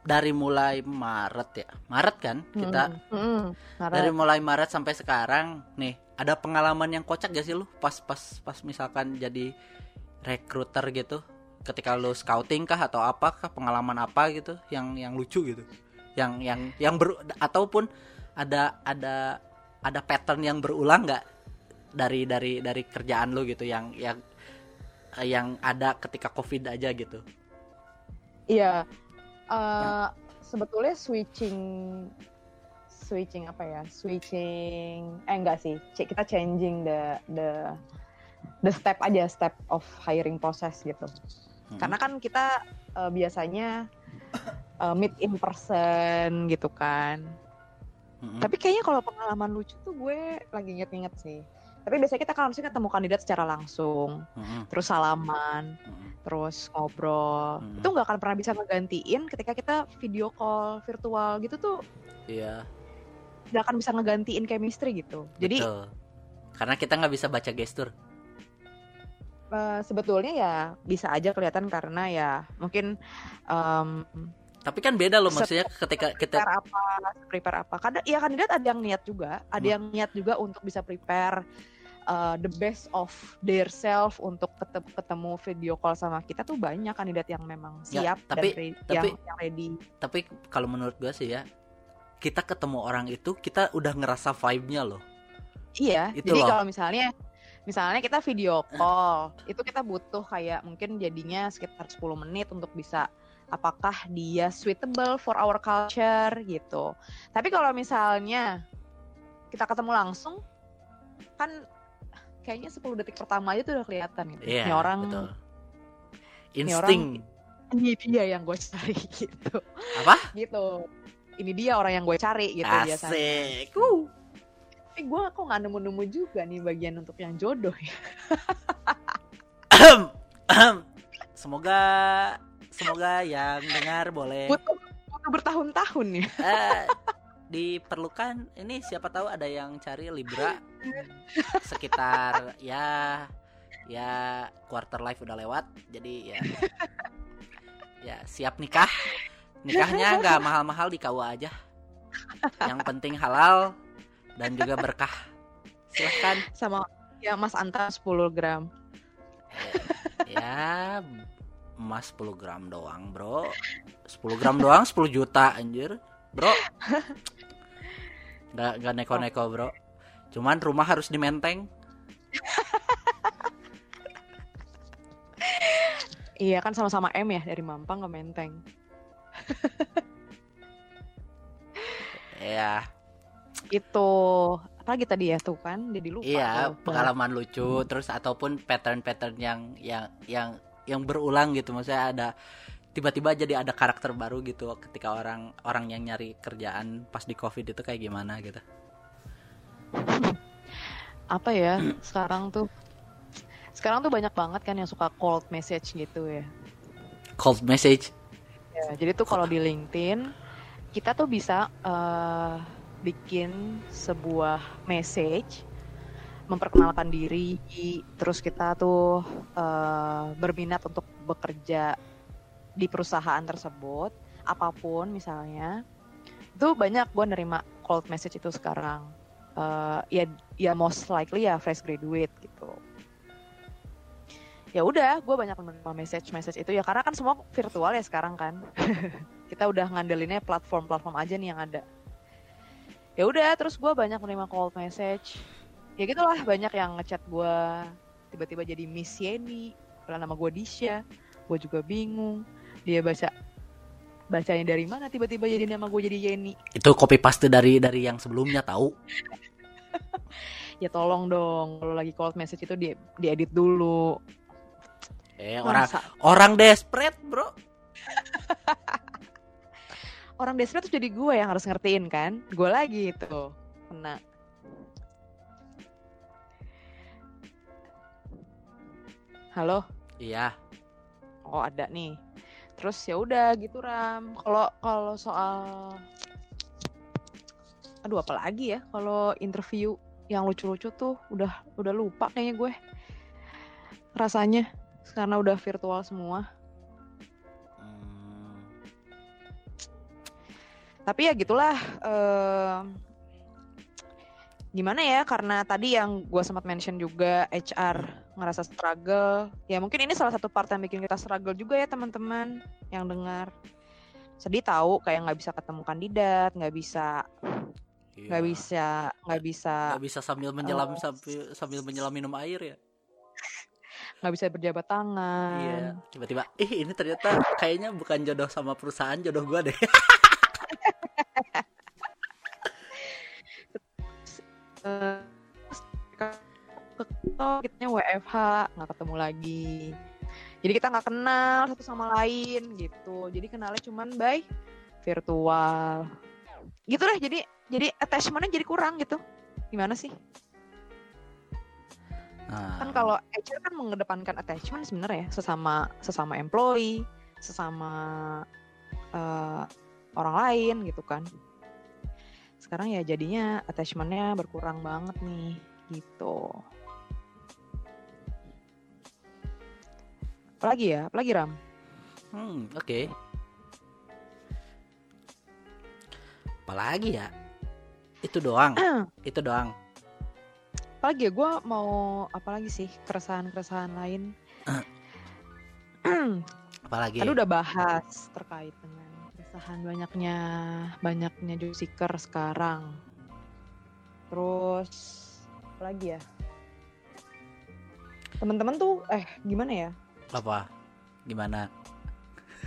dari mulai Maret ya Maret kan kita Mm, mm, Maret. dari mulai Maret sampai sekarang nih ada pengalaman yang kocak gak sih lu pas pas pas misalkan jadi recruiter gitu ketika lu scouting kah atau apa kah pengalaman apa gitu yang yang lucu gitu yang yang yang ber ataupun ada ada ada pattern yang berulang nggak dari dari dari kerjaan lu gitu yang yang yang ada ketika covid aja gitu Iya. eh, sebetulnya switching switching apa ya? Switching eh enggak sih. Kita changing the the the step aja, step of hiring process gitu. Hmm. Karena kan kita eh, biasanya eh, meet in person gitu kan. Mm-mm. Tapi kayaknya kalau pengalaman lucu tuh gue lagi inget-inget sih. Tapi biasanya kita kan ketemu kandidat secara langsung, Mm-mm. terus salaman, Mm-mm. terus ngobrol. Hmm. Itu nggak akan pernah bisa ngegantiin ketika kita video call virtual gitu tuh iya nggak akan bisa ngegantiin chemistry gitu. Jadi betul. karena kita nggak bisa baca gestur eh, sebetulnya ya bisa aja kelihatan karena ya mungkin em, tapi kan beda loh maksudnya ketika kita prepare apa, prepare apa. Kadang ya kandidat ada yang niat juga, ada Hmm. yang niat juga untuk bisa prepare uh, the best of their self untuk ketemu, ketemu video call sama kita tuh banyak kandidat yang memang Ya, siap tapi- dan re- tapi- yang, yang ready. tapi kalau menurut gue sih ya kita ketemu orang itu kita udah ngerasa vibe-nya loh Iya, Itu jadi kalau misalnya misalnya kita video call, itu kita butuh kayak mungkin jadinya sekitar 10 menit untuk bisa apakah dia suitable for our culture gitu. Tapi kalau misalnya kita ketemu langsung kan kayaknya 10 detik pertama aja tuh udah kelihatan gitu. iya Ini orang betul ini insting ini dia yang gue cari *laughs* gitu. apa Gitu. Ini dia orang yang gue cari gitu biasanya. asik. Tapi gue kok nggak nemu-nemu juga nih bagian untuk yang jodoh ya. semoga semoga yang dengar boleh. Butuh, butuh bertahun-tahun ya. eh, diperlukan. Ini siapa tahu ada yang cari libra sekitar ya ya quarter life udah lewat. Jadi ya ya siap nikah. Nikahnya nggak mahal-mahal di KUA aja. Yang penting halal dan juga berkah. Silahkan. Sama ya Mas Anta 10 gram. *laughs* ya emas 10 gram doang bro. 10 gram doang 10 juta anjir. Bro. Nggak nggak neko-neko bro. Cuman rumah harus di menteng *laughs* Iya kan sama-sama M ya dari Mampang ke Menteng. ya Itu apalagi tadi ya tuh kan jadi lupa. iya tuh. pengalaman lucu terus ataupun pattern-pattern yang yang yang yang berulang gitu maksudnya ada tiba-tiba jadi ada karakter baru gitu ketika orang orang yang nyari kerjaan pas di covid itu kayak gimana gitu Apa ya sekarang tuh sekarang tuh banyak banget kan yang suka cold message gitu ya. cold message Ya, jadi tuh kalau di LinkedIn kita tuh bisa eh, bikin sebuah message memperkenalkan diri, terus kita tuh eh, berminat untuk bekerja di perusahaan tersebut, apa pun misalnya. Itu banyak gue nerima cold message itu sekarang. Eh, ya ya most likely ya fresh graduate gitu ya udah gue banyak menerima message message itu ya karena kan semua virtual ya sekarang kan *laughs* kita udah ngandelinnya platform-platform aja nih yang ada ya udah terus gue banyak menerima cold message. Ya gitulah banyak yang ngechat gue tiba-tiba jadi Miss Yeni padahal nama gue Disha. Gue juga bingung dia baca bacanya dari mana tiba-tiba jadi nama gue jadi Yeni. Itu copy paste dari dari yang sebelumnya tahu? *laughs* Ya tolong dong kalau lagi cold message itu di diedit dulu. Eh orang Masa? orang desperate bro *laughs* orang desperate tuh jadi gue yang harus ngertiin kan? Gue lagi itu kena. Halo? Iya. Oh ada nih. Terus ya udah gitu ram. Kalau kalau soal aduh apa lagi ya? Kalau interview yang lucu-lucu tuh udah udah lupa kayaknya gue. Rasanya karena udah virtual semua tapi ya gitulah em, gimana ya karena tadi yang gue sempat mention juga HR ngerasa struggle ya mungkin ini salah satu part yang bikin kita struggle juga ya teman-teman yang dengar sedih tahu kayak nggak bisa ketemu kandidat nggak bisa nggak Iya. bisa nggak bisa Nggak bisa sambil menyelam Oh. sambil sambil menyelam minum air ya nggak bisa berjabat tangan iya tiba-tiba ih ini ternyata kayaknya bukan jodoh sama perusahaan jodoh gua deh *laughs* kitanya WFH nggak ketemu lagi. Jadi kita nggak kenal satu sama lain gitu. Jadi kenalnya cuman by virtual. Gitu deh jadi jadi attachmentnya jadi kurang gitu. Gimana sih? Nah, kan kalau HR kan mengedepankan attachment sebenarnya ya sesama sesama employee sesama eh, orang lain gitu kan sekarang ya jadinya attachmentnya berkurang banget nih gitu. Apalagi ya? Apalagi Ram? Hmm, oke. Apalagi ya? Itu doang. *clears throat* Itu doang. Apalagi ya? Gue mau apalagi sih? Keresahan keresahan lain. *clears throat* *clears throat* Apalagi? Tadi udah bahas terkait dengan keresahan banyaknya banyaknya job seeker sekarang. Terus apa lagi ya? Teman-teman tuh eh gimana ya? apa gimana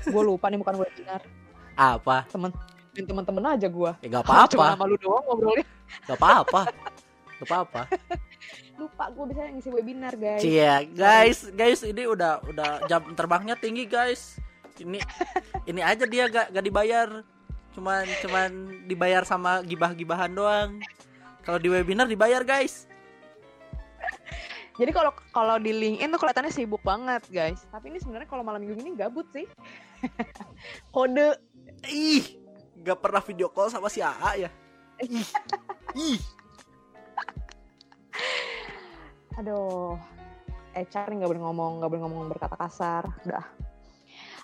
Gue lupa nih bukan webinar. apa Temen teman-teman aja gue. ya gak Cuma apa-apa sama lu doang ngobrolnya. gak apa-apa gak apa-apa Lupa gue bisa ngisi webinar guys. Cia, guys, guys ini udah udah jam terbangnya tinggi guys. Ini ini aja dia gak gak dibayar, cuman cuman dibayar sama gibah-gibahan doang. Kalau di webinar dibayar guys. Jadi kalau kalau di LinkedIn tuh kelihatannya sibuk banget guys. Tapi ini sebenarnya kalau malam minggu ini gabut sih. *laughs* Kode Ih, gak pernah video call sama si AA ya. Ih, Aduh, HR nih nggak boleh ngomong, nggak boleh ngomong berkata kasar, udah.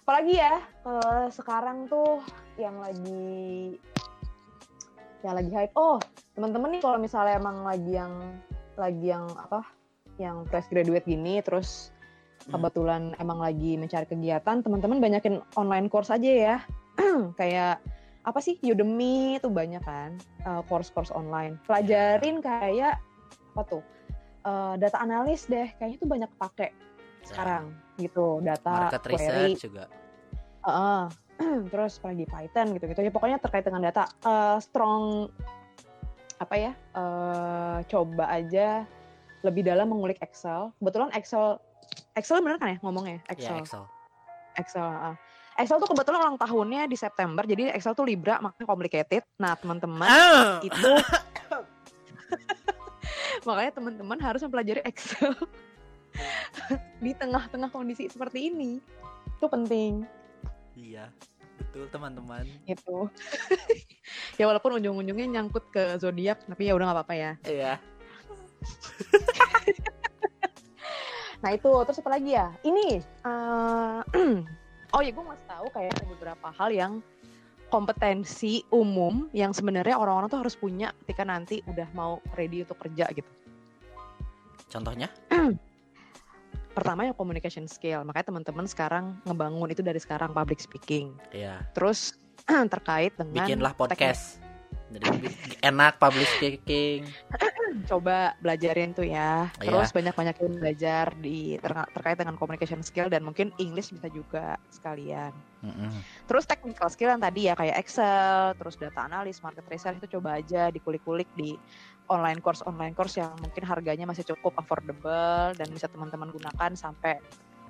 Apalagi ya, eh, sekarang tuh yang lagi yang lagi hype. Oh, teman-teman nih kalau misalnya emang lagi yang lagi yang apa, yang fresh graduate gini, terus Hmm. kebetulan emang lagi mencari kegiatan, teman-teman banyakin online course aja ya. *clears throat* Kayak apa sih Udemy itu banyak kan, eh, course-course online. Pelajarin kayak apa tuh? eh, data analis deh kayaknya tuh banyak pakai sekarang gitu. Data market query. research juga. Heeh. *clears throat* terus apalagi Python gitu gitu ya pokoknya terkait dengan data. Eh, strong apa ya eh, coba aja lebih dalam mengulik Excel. Kebetulan Excel Excel bener kan ya ngomongnya? Ya Excel. Excel. Excel heeh. Excel tuh kebetulan ulang tahunnya di September jadi Excel tuh Libra makanya complicated. Nah teman-teman Ah, itu *coughs* *laughs* makanya teman-teman harus mempelajari Excel *laughs* di tengah-tengah kondisi seperti ini itu penting iya, betul teman-teman. gitu *laughs* ya walaupun ujung-ujungnya nyangkut ke zodiak tapi ya udah nggak apa-apa ya Iya. *laughs* nah itu terus apa lagi ya ini eh, *clears throat* oh ya gue masih tahu kayak ada beberapa hal yang kompetensi umum yang sebenarnya orang-orang tuh harus punya ketika nanti udah mau ready untuk kerja gitu Contohnya? *clears throat* pertama yang communication skill makanya teman-teman sekarang ngebangun itu dari sekarang public speaking Iya. terus *clears throat* terkait dengan Bikinlah podcast. Jadi enak public speaking. *clears throat* coba belajarin tuh ya Iya. terus banyak-banyakin belajar di ter- terkait dengan communication skill dan mungkin English bisa juga sekalian Terus technical skill yang tadi ya kayak Excel terus data analis market research itu coba aja dikulik-kulik di online course online course yang mungkin harganya masih cukup affordable dan bisa teman-teman gunakan sampai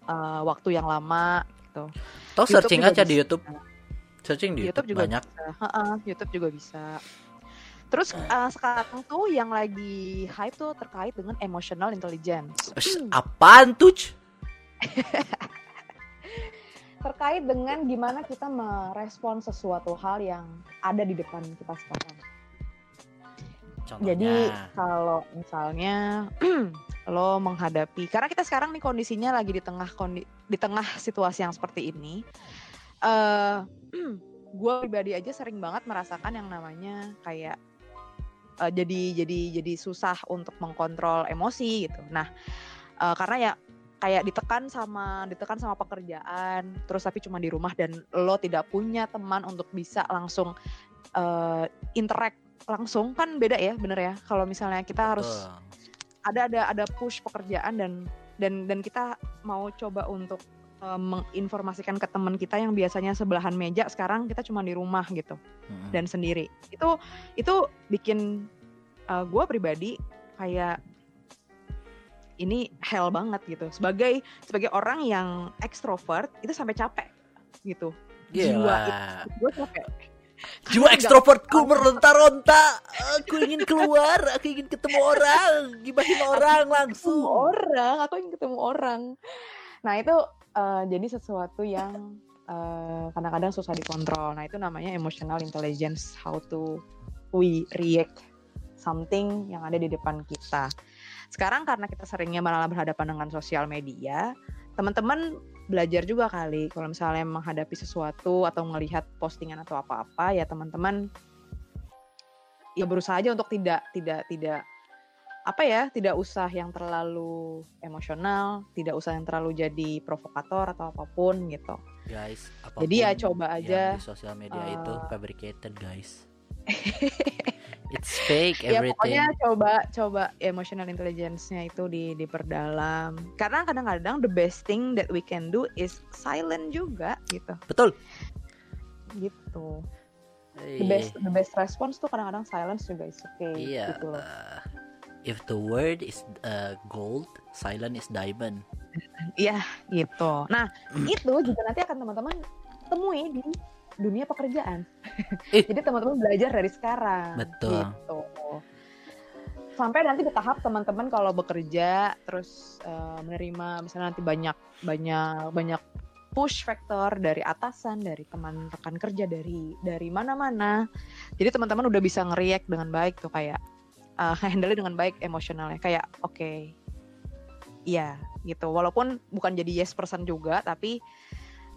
uh, waktu yang lama gitu YouTube searching aja di bisa. YouTube. Searching di YouTube YouTube, juga banyak. bisa. YouTube juga bisa. Terus uh, sekarang tuh yang lagi hype tuh terkait dengan emotional intelligence. Apaan tuh? *laughs* Terkait dengan gimana kita merespon sesuatu hal yang ada di depan kita sekarang. Contohnya. Jadi kalau misalnya *clears throat* lo menghadapi karena kita sekarang nih kondisinya lagi di tengah kondi, di tengah situasi yang seperti ini. eh *clears throat* gue pribadi aja sering banget merasakan yang namanya kayak eh, jadi jadi jadi susah untuk mengkontrol emosi gitu. Nah, eh, karena ya kayak ditekan sama ditekan sama pekerjaan, terus tapi cuma di rumah dan lo tidak punya teman untuk bisa langsung eh, interact langsung kan beda ya, bener ya. Kalau misalnya kita harus Betul. ada ada ada push pekerjaan dan dan dan kita mau coba untuk eh, menginformasikan ke teman kita yang biasanya sebelahan meja sekarang kita cuma di rumah gitu Mm-mm. dan sendiri itu itu bikin gue pribadi kayak ini hell banget gitu. Sebagai sebagai orang yang ekstrovert itu sampai capek gitu. Jiwa Gila. gue capek. Jiwa ekstrovertku meronta-ronta. Aku ingin keluar, aku ingin ketemu orang, gibahin orang ketemu langsung. orang aku ingin ketemu orang. Nah itu eh, jadi sesuatu yang eh, kadang-kadang susah dikontrol. Nah itu namanya emotional intelligence how to we react something yang ada di depan kita sekarang karena kita seringnya malah berhadapan dengan sosial media teman-teman belajar juga kali kalau misalnya menghadapi sesuatu atau melihat postingan atau apa-apa ya teman-teman ya berusaha aja untuk tidak tidak tidak apa ya tidak usah yang terlalu emosional tidak usah yang terlalu jadi provokator atau apa pun gitu Guys, Jadi ya coba aja, di sosial media itu eh, fabricated, guys. *laughs* It's fake ya everything. pokoknya coba coba emotional intelligence-nya itu di diperdalam karena kadang-kadang the best thing that we can do is silent juga gitu Betul. gitu the Iya. best the best response tuh kadang-kadang silence juga is okay Iya. gitu loh uh, if the word is uh, gold, silent is diamond. Iya gitu. Nah Hmm. itu juga nanti akan teman-teman temui di dunia pekerjaan. Eh. *laughs* Jadi teman-teman belajar dari sekarang. Betul. Gitu. Sampai nanti di tahap teman-teman kalau bekerja terus eh, menerima misalnya nanti banyak banyak banyak push factor dari atasan, dari teman rekan kerja, dari dari mana-mana. Jadi teman-teman udah bisa ngeriak dengan baik tuh kayak eh, handle dengan baik emosionalnya kayak oke. Iya, gitu. Walaupun bukan jadi yes person juga, tapi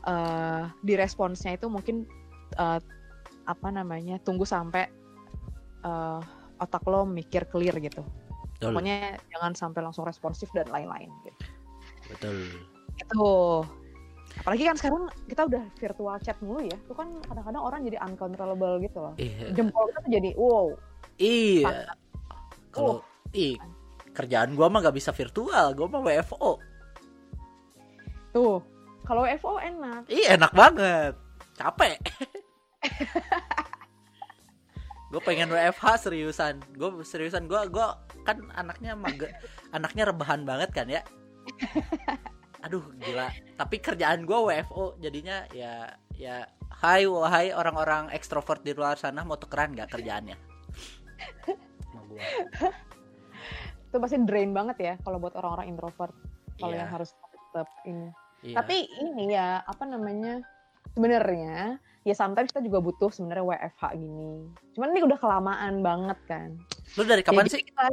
eh di responsnya itu mungkin eh, apa namanya tunggu sampai eh, otak lo mikir clear gitu. Betul. Pokoknya jangan sampai langsung responsif dan lain-lain. Gitu. Betul. Itu. Apalagi kan sekarang kita udah virtual chat mulu ya. Itu kan kadang-kadang orang jadi uncontrollable gitu loh. Iya. Jempol kita tuh jadi wow. Iya. Kalau ih kerjaan gua mah gak bisa virtual, gua mah WFO. Tuh. Kalau FO enak. Ih enak banget. Capek. *laughs* gue pengen WFH seriusan. Gue seriusan gue gue kan anaknya mage, anaknya rebahan banget kan ya. *laughs* Aduh gila. Tapi kerjaan gue WFO jadinya ya ya Hai wahai orang-orang ekstrovert di luar sana mau tukeran gak kerjaannya? Itu pasti drain banget ya kalau buat orang-orang introvert. Kalau Iya, yang harus tetap ini. Iya. Tapi ini ya apa namanya? Sebenarnya ya sometimes kita juga butuh sebenarnya WFH gini. Cuman ini udah kelamaan banget kan. lu dari kapan Jadi sih? kita-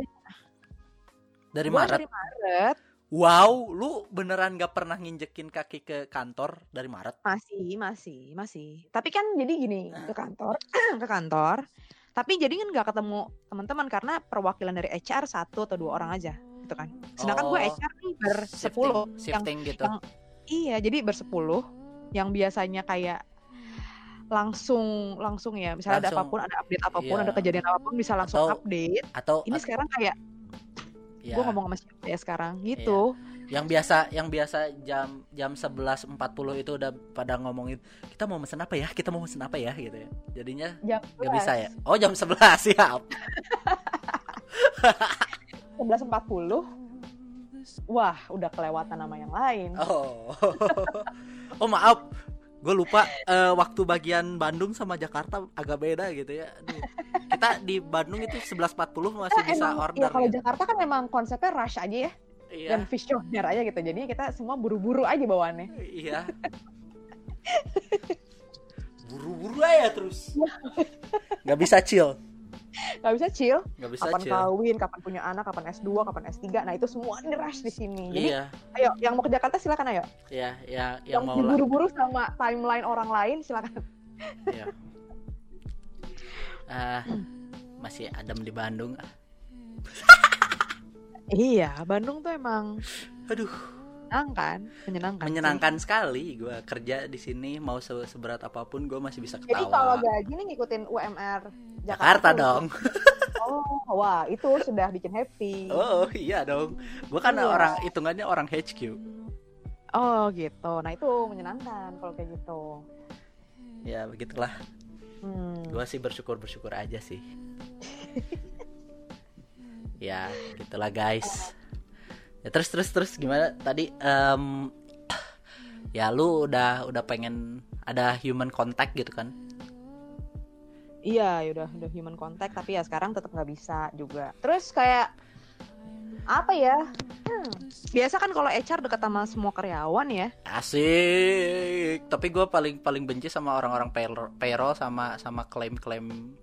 Dari gua Maret. Dari Maret Wow, lu beneran gak pernah nginjekin kaki ke kantor dari Maret? masih masih masih. Tapi kan jadi gini ke kantor *clears throat* ke kantor. Tapi jadi kan nggak ketemu teman-teman karena perwakilan dari HR satu atau dua orang aja gitu kan. Sedangkan gue Oh, HR nih bersepuluh. Shifting, Yang shifting gitu. yang- iya jadi bersepuluh. Yang biasanya kayak langsung langsung ya misalnya ada Langsung, apa pun ada update apa pun iya. ada kejadian apa pun bisa langsung Atau- update Atau ini sekarang kayak ya, gue ngomong sama siapa ya sekarang gitu yang biasa yang biasa jam jam 11.40 itu udah pada ngomongin kita mau mesen apa ya? Kita mau mesen apa ya gitu ya. Jadinya nggak bisa ya. Oh, jam 11 siap. *laughs* 11.40 wah udah kelewatan nama yang lain Oh. *laughs* oh, maaf. Gue lupa eh, waktu bagian Bandung sama Jakarta agak beda gitu ya. Aduh. Kita di Bandung itu 11.40 masih Nah, bisa emang, order. ya kalau gitu. Jakarta kan memang konsepnya rush aja ya Iya. dan visioner aja gitu jadi kita semua buru-buru aja bawaannya Iya. Buru-buru aja terus. *laughs* Gak bisa chill. Nggak bisa chill Gak bisa kapan chill. kawin kapan punya anak kapan S2 kapan S3 nah itu semua di rush di sini jadi Iya, ayo yang mau ke Jakarta silakan ayo iya, iya, yang, yang mau lah. diburu-buru sama timeline orang lain silakan Iya. Ah, masih adem di Bandung. Iya, Bandung tuh emang Aduh, menyenangkan, menyenangkan. sih. menyenangkan sekali gue kerja di sini mau se- seberat apa pun gue masih bisa Jadi kalau ketawa. gaji nih ngikutin UMR Jakarta tuh. dong. Oh, wah itu sudah bikin happy. Oh iya dong. Gue kan Iya. orang hitungannya orang HQ. Oh gitu. Nah itu menyenangkan kalau kayak gitu. Ya begitulah. Hmm. Gue sih bersyukur bersyukur aja sih. *laughs* ya gitulah guys. Ya terus terus terus gimana tadi? em, *clears throat* ya lu udah udah pengen ada human contact gitu kan? Iya, ya udah udah human contact tapi ya sekarang tetap nggak bisa juga. Terus kayak apa ya? Hmm, biasa kan kalau HR dekat sama semua karyawan ya. Asik. Tapi gue paling paling benci sama orang-orang payroll, payroll sama sama klaim-klaim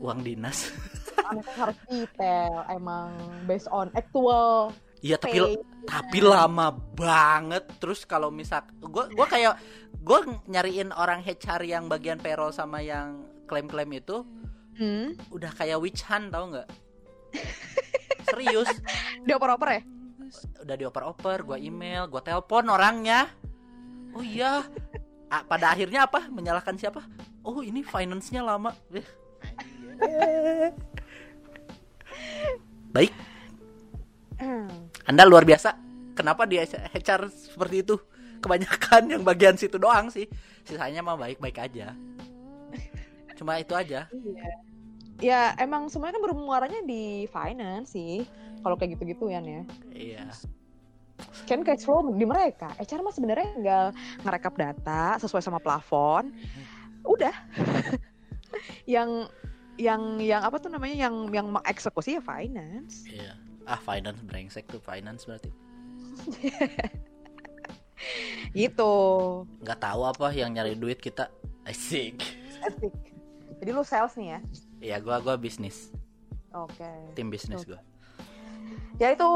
uang dinas. *laughs* Harus detail, emang based on actual Iya tapi tapi lama banget. Terus kalau misal gue gua kayak gue nyariin orang HR yang bagian payroll sama yang klaim-klaim itu Hmm, udah kayak witch hunt tau nggak? *laughs* Serius, dioper-oper ya? udah dioper-oper, gue email, gue telepon orangnya. Oh iya, Ah, pada akhirnya apa? Menyalahkan siapa? Oh ini finance-nya lama. Baik. Anda luar biasa. Kenapa dia HR seperti itu? Kebanyakan yang bagian situ doang sih. Sisanya mah baik-baik aja. Cuma itu aja. Iya. Ya emang semuanya kan bermuaranya di finance sih. Kalau kayak gitu-gitu ya ya. Iya. Kan cash flow di mereka. HR mah sebenarnya tinggal ngerekap data sesuai sama plafon. Udah. *laughs* yang yang yang apa tuh namanya yang yang mengeksekusi ya finance. Iya. Ah, finance brengsek tuh finance berarti. *laughs* Gitu. Nggak tahu apa yang nyari duit kita. Asik. Asik. Jadi lu sales nih ya. Iya, gua gua bisnis, Oke. tim bisnis gua. Ya itu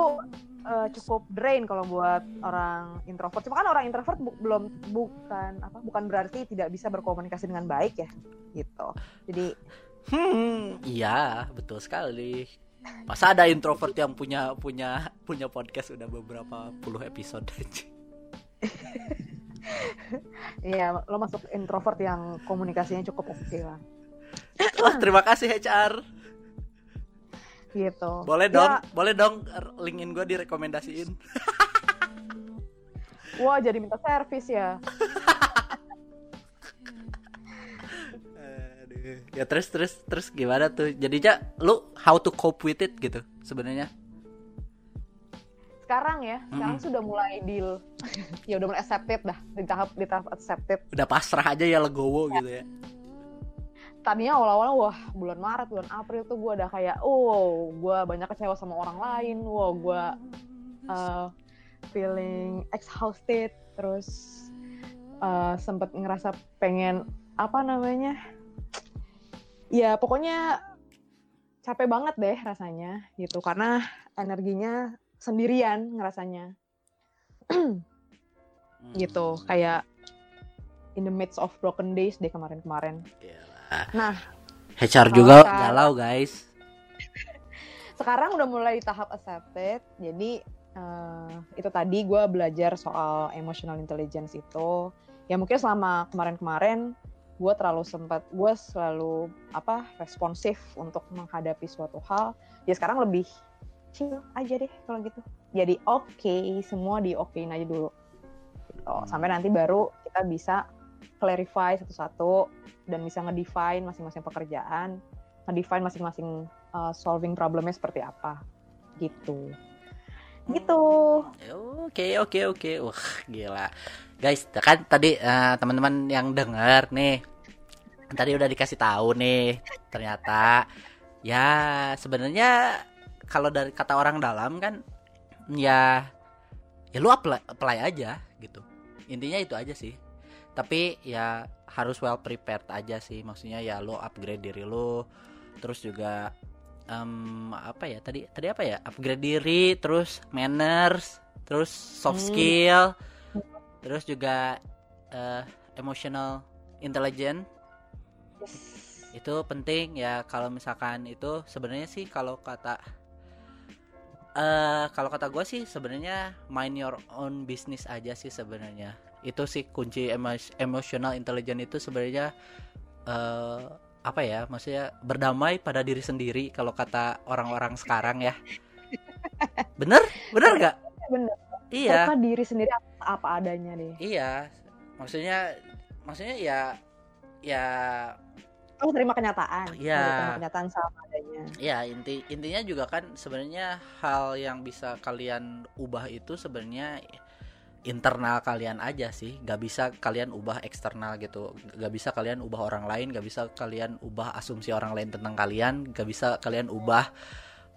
eh, cukup drain kalau buat orang introvert. Cuma kan orang introvert bu- belum bukan apa bukan berarti tidak bisa berkomunikasi dengan baik ya. Gitu. Jadi Hmm, iya, betul sekali. Masa ada introvert yang punya punya punya podcast udah beberapa puluh episode aja. *laughs* ya lo masuk introvert yang komunikasinya cukup oke lah. Wah, terima kasih HR. Gitu. Boleh Ya, dong, boleh dong linkin gue direkomendasiin. Wah jadi minta servis ya. *laughs* Ya terus terus terus gimana tuh? Jadinya lu how to cope with it gitu sebenarnya. Sekarang ya, sekarang sudah mulai deal. *laughs* ya udah mulai accepted dah di tahap di tahap accepted. Udah pasrah aja ya legowo gitu ya. Tadinya awal-awal wah bulan Maret, bulan April tuh gue udah kayak oh gue banyak kecewa sama orang lain, wah gue uh, feeling exhausted, terus uh, sempet ngerasa pengen apa namanya, ya pokoknya capek banget deh rasanya gitu karena energinya sendirian ngerasanya Hmm. gitu kayak in the midst of broken days deh kemarin-kemarin. Nah HR juga sekarang- galau guys. *laughs* sekarang udah mulai di tahap accepted jadi eh, itu tadi gue belajar soal emotional intelligence itu ya mungkin selama kemarin-kemarin gue terlalu sempat gue selalu apa responsif untuk menghadapi suatu hal. Ya sekarang lebih chill aja deh kalau gitu. Jadi oke semua di okein aja dulu. Gitu. sampai nanti baru kita bisa clarify satu-satu dan bisa ngedefine masing-masing pekerjaan ngedefine masing-masing uh, solving problemnya seperti apa. Gitu gitu Oke oke oke. Wah gila. Guys, kan tadi eh, teman-teman yang dengar nih tadi udah dikasih tahu nih ternyata ya sebenarnya kalau dari kata orang dalam kan ya ya lu apply, apply aja gitu. Intinya itu aja sih. Tapi ya harus well prepared aja sih. Maksudnya ya lu upgrade diri lu terus juga em, apa ya tadi tadi apa ya? Upgrade diri terus manners terus soft Hmm. skill terus juga eh, emotional intelligence. Itu penting ya kalau misalkan itu sebenarnya sih kalau kata eh kalau kata gue sih sebenarnya mind your own business aja sih sebenarnya. Itu sih kunci emo- emotional intelligence itu sebenarnya eh apa ya maksudnya berdamai pada diri sendiri kalau kata orang-orang sekarang ya bener bener gak Bener. iya Terima diri sendiri apa, adanya deh. iya maksudnya maksudnya ya ya Oh, terima kenyataan. Iya. Terima kenyataan sama adanya. Ya inti intinya juga kan sebenarnya hal yang bisa kalian ubah itu sebenarnya internal kalian aja sih nggak bisa kalian ubah eksternal gitu nggak bisa kalian ubah orang lain nggak bisa kalian ubah asumsi orang lain tentang kalian nggak bisa kalian ubah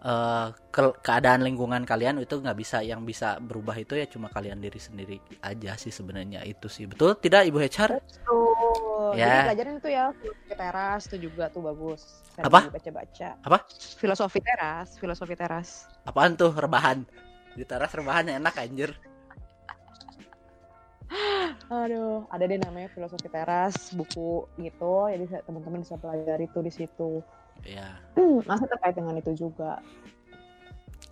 eh, ke- keadaan lingkungan kalian itu nggak bisa yang bisa berubah itu ya cuma kalian diri sendiri aja sih sebenarnya itu sih betul tidak ibu HR Tuh. Ya. Jadi pelajarin itu ya filosofi teras itu juga tuh bagus. Saya Apa? Baca-baca. Apa? Filosofi teras, filosofi teras. apaan tuh rebahan di teras rebahan enak anjir Aduh, ada deh namanya filosofi teras, buku gitu. Jadi saya- teman-teman bisa pelajari tuh di situ. ya Masih terkait dengan itu juga.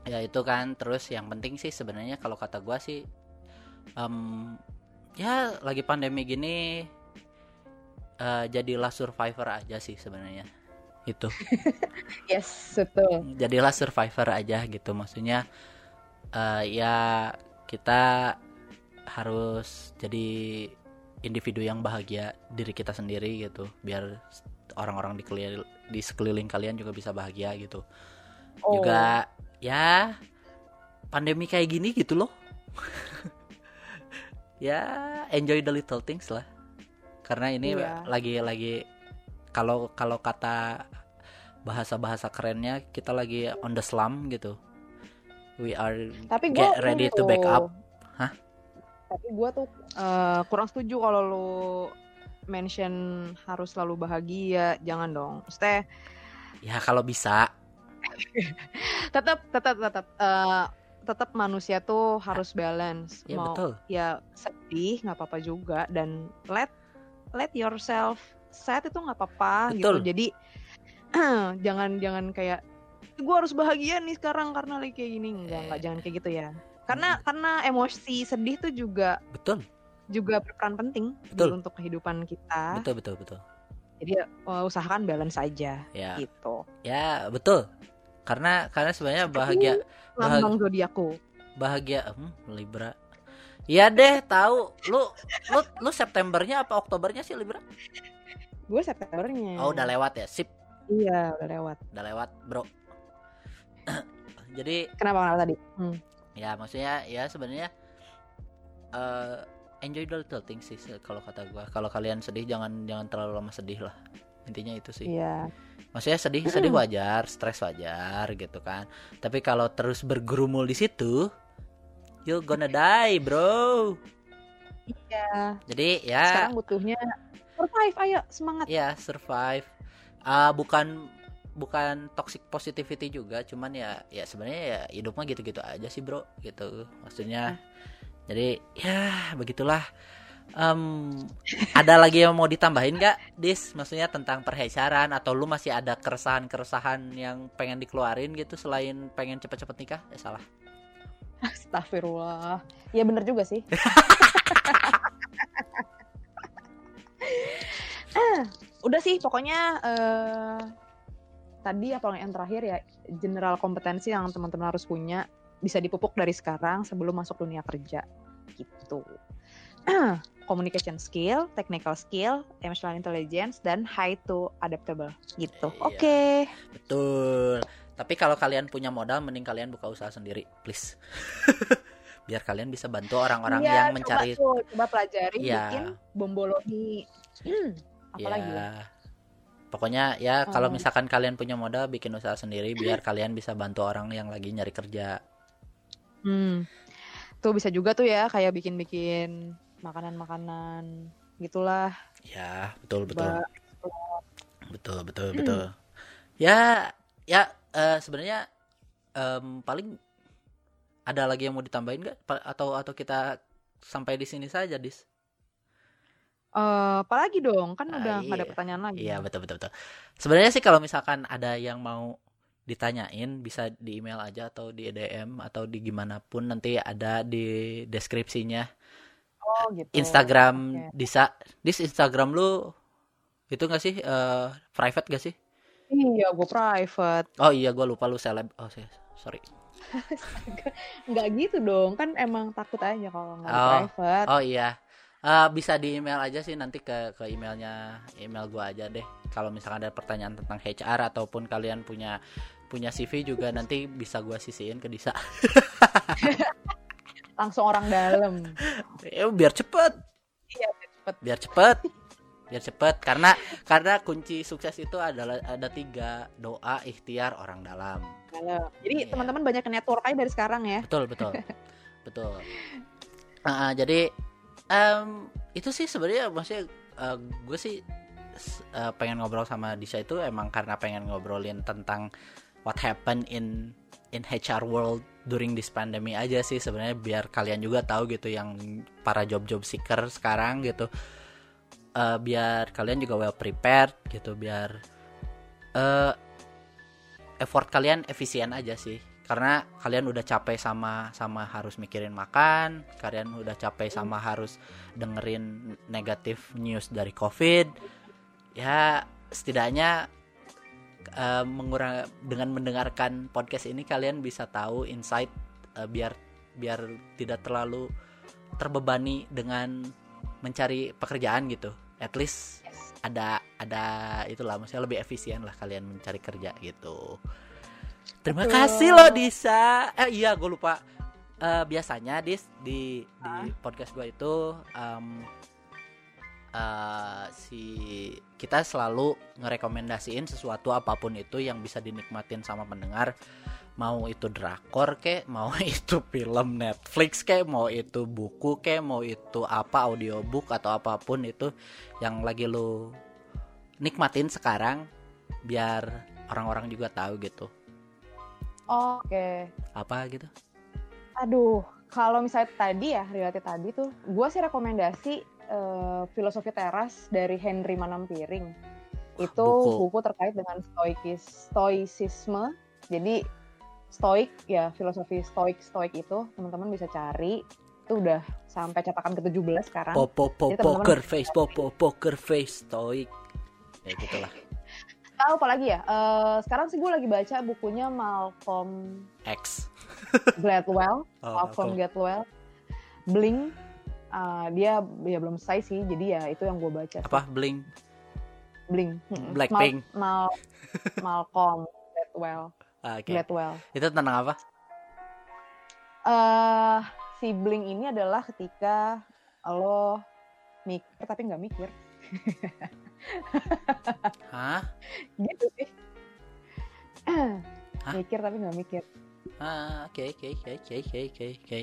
ya itu kan terus yang penting sih sebenarnya kalau kata gua sih em, ya lagi pandemi gini eh, jadilah survivor aja sih sebenarnya itu *laughs* Yes, betul. jadilah survivor aja gitu maksudnya eh, ya kita harus jadi individu yang bahagia diri kita sendiri gitu. Biar orang-orang di di sekeliling kalian juga bisa bahagia gitu. Oh, juga ya pandemi kayak gini gitu loh. *laughs* Ya enjoy the little things lah. Karena ini Iya. lagi lagi kalau kalau kata bahasa bahasa kerennya kita lagi on the slum gitu. We are Tapi get ready to back up. Tapi gue tuh eh, kurang setuju kalau lu mention harus selalu bahagia, jangan dong. Maksudnya ya kalau bisa *laughs* tetap tetap tetap eh, tetap manusia tuh harus balance. ya Mau betul ya sedih nggak apa-apa juga dan let let yourself sad itu nggak apa-apa gitu. Jadi *clears throat* jangan jangan kayak gue harus bahagia nih sekarang karena lagi kayak gini enggak enggak Eh. jangan kayak gitu ya. Karena karena emosi sedih tuh juga betul juga berperan penting Betul. untuk kehidupan kita. betul betul betul Jadi uh, usahakan balance aja ya gitu. ya betul karena karena sebenarnya bahagia Lambang zodiakku. bahagia hmm, Libra Iya deh tahu lu lu lu Septembernya apa Oktobernya sih Libra? Gue Septembernya. Oh udah lewat ya sip Iya, udah lewat. udah lewat bro. *clears throat* Jadi Kenapa kenapa tadi? Hmm. Ya maksudnya ya sebenarnya eh enjoy the little things sih kalau kata gua. Kalau kalian sedih jangan jangan terlalu lama sedih lah. Intinya itu sih. Iya. Maksudnya sedih sedih wajar, stres wajar gitu kan. Tapi kalau terus bergerumul di situ, you gonna die, bro. Iya. Jadi ya Sekarang butuhnya survive, ayo semangat. ya survive. Ah bukan bukan toxic positivity juga, cuman ya ya sebenarnya ya hidup mah gitu-gitu aja sih, Bro. Gitu. Maksudnya jadi ya begitulah. Em, ada lagi yang mau ditambahin nggak, Dis? Maksudnya tentang perhecaran atau lu masih ada keresahan-keresahan yang pengen dikeluarin gitu selain pengen cepet-cepet nikah? Eh salah. Astagfirullah. Ya bener juga sih. Ah, *laughs* Udah sih pokoknya eh, tadi apa yang terakhir ya general kompetensi yang teman-teman harus punya bisa dipupuk dari sekarang sebelum masuk dunia kerja gitu. *clears throat* Communication skill, technical skill, emotional intelligence dan high to adaptable gitu. Iya. Oke. Betul. Tapi kalau kalian punya modal, mending kalian buka usaha sendiri, please. *laughs* Biar kalian bisa bantu orang-orang Iya, yang coba mencari tuh, coba pelajari Iya. bikin bomboloni. Hmm, *clears throat* apalagi ya. ya? Pokoknya ya kalau Oh. misalkan kalian punya modal, bikin usaha sendiri biar *clears throat* kalian bisa bantu orang yang lagi nyari kerja. Hmm. Tuh bisa juga tuh ya kayak bikin-bikin makanan-makanan gitulah. Ya, betul betul. Ba- Betul betul betul. Ya, ya eh, sebenarnya em, paling ada lagi yang mau ditambahin nggak? Atau atau kita sampai di sini saja, Dis? Eh, apalagi dong, kan Ah, udah nggak ada iya. pertanyaan lagi. Iya betul betul betul. Sebenarnya sih kalau misalkan ada yang mau ditanyain bisa di email aja atau di DM atau di gimana pun nanti ada di deskripsinya Oh gitu. Instagram Oke. Disa. Dis Instagram lu itu gak sih eh, private gak sih? Iya, gue private. Oh iya gua lupa lu seleb. Oh sih, sorry. *laughs* Nggak gitu dong, kan emang takut aja kalau nggak di Oh. private. Oh iya. Eh, bisa di email aja sih nanti ke ke emailnya email gua aja deh. Kalau misalkan ada pertanyaan tentang HR ataupun kalian punya punya CV juga nanti bisa gua sisihin ke Disa. *laughs* Langsung orang dalam. Eh, biar cepet. Iya, biar cepet. Biar cepet. Biar cepet karena karena kunci sukses itu adalah ada tiga doa, ikhtiar, orang dalam. Dalam. Jadi Iya. teman-teman banyak network aja dari sekarang ya. Betul betul *laughs* betul. Ah, jadi em, itu sih sebenarnya maksudnya gue sih eh, pengen ngobrol sama Disa itu emang karena pengen ngobrolin tentang what happened in in HR world during this pandemic aja sih sebenarnya biar kalian juga tahu gitu yang para job job seeker sekarang gitu. Eh, biar kalian juga well prepared gitu biar eh effort kalian efisien aja sih karena kalian udah capek sama sama harus mikirin makan kalian udah capek sama harus dengerin negatif news dari covid ya setidaknya eh, mengurang dengan mendengarkan podcast ini kalian bisa tahu insight eh, biar biar tidak terlalu terbebani dengan mencari pekerjaan gitu. At least ada ada itulah maksudnya lebih efisien lah kalian mencari kerja gitu terima Betul. kasih loh Disa. Eh iya gue lupa. Eh, biasanya dis di di podcast gue itu em, eh, si kita selalu ngerekomendasiin sesuatu apa pun itu yang bisa dinikmatin sama pendengar. Mau itu drakor kek mau *laughs* itu film Netflix kek mau itu buku kek mau itu apa audiobook atau apa pun itu yang lagi lu nikmatin sekarang biar orang-orang juga tahu gitu Oke. apa gitu Aduh, kalau misalnya tadi ya, relate tadi tuh, gue sih rekomendasi eh, filosofi teras dari Henry Manampiring. Itu buku. buku, terkait dengan stoikis, stoicisme. Jadi stoik ya filosofi stoik stoik itu teman-teman bisa cari. Itu udah sampai cetakan ke-17 sekarang. popo po Jadi teman-teman- poker face popo poker face stoik ya gitulah Tahu apa lagi ya? Eh, sekarang sih gue lagi baca bukunya Malcolm X Gladwell. *laughs* Oh, Malcolm. Gladwell. Blink. Ah, dia ya belum selesai sih, jadi ya itu yang gue baca. apa bling. Mm-mm. Blackpink. Mal, Mal- *laughs* Malcolm Gladwell. Ah, oke Gladwell. itu tentang apa Eh, si Blink ini adalah ketika lo mikir tapi nggak mikir, *laughs* hah gitu sih. Hah? mikir tapi nggak mikir, ah oke oke oke oke oke oke oke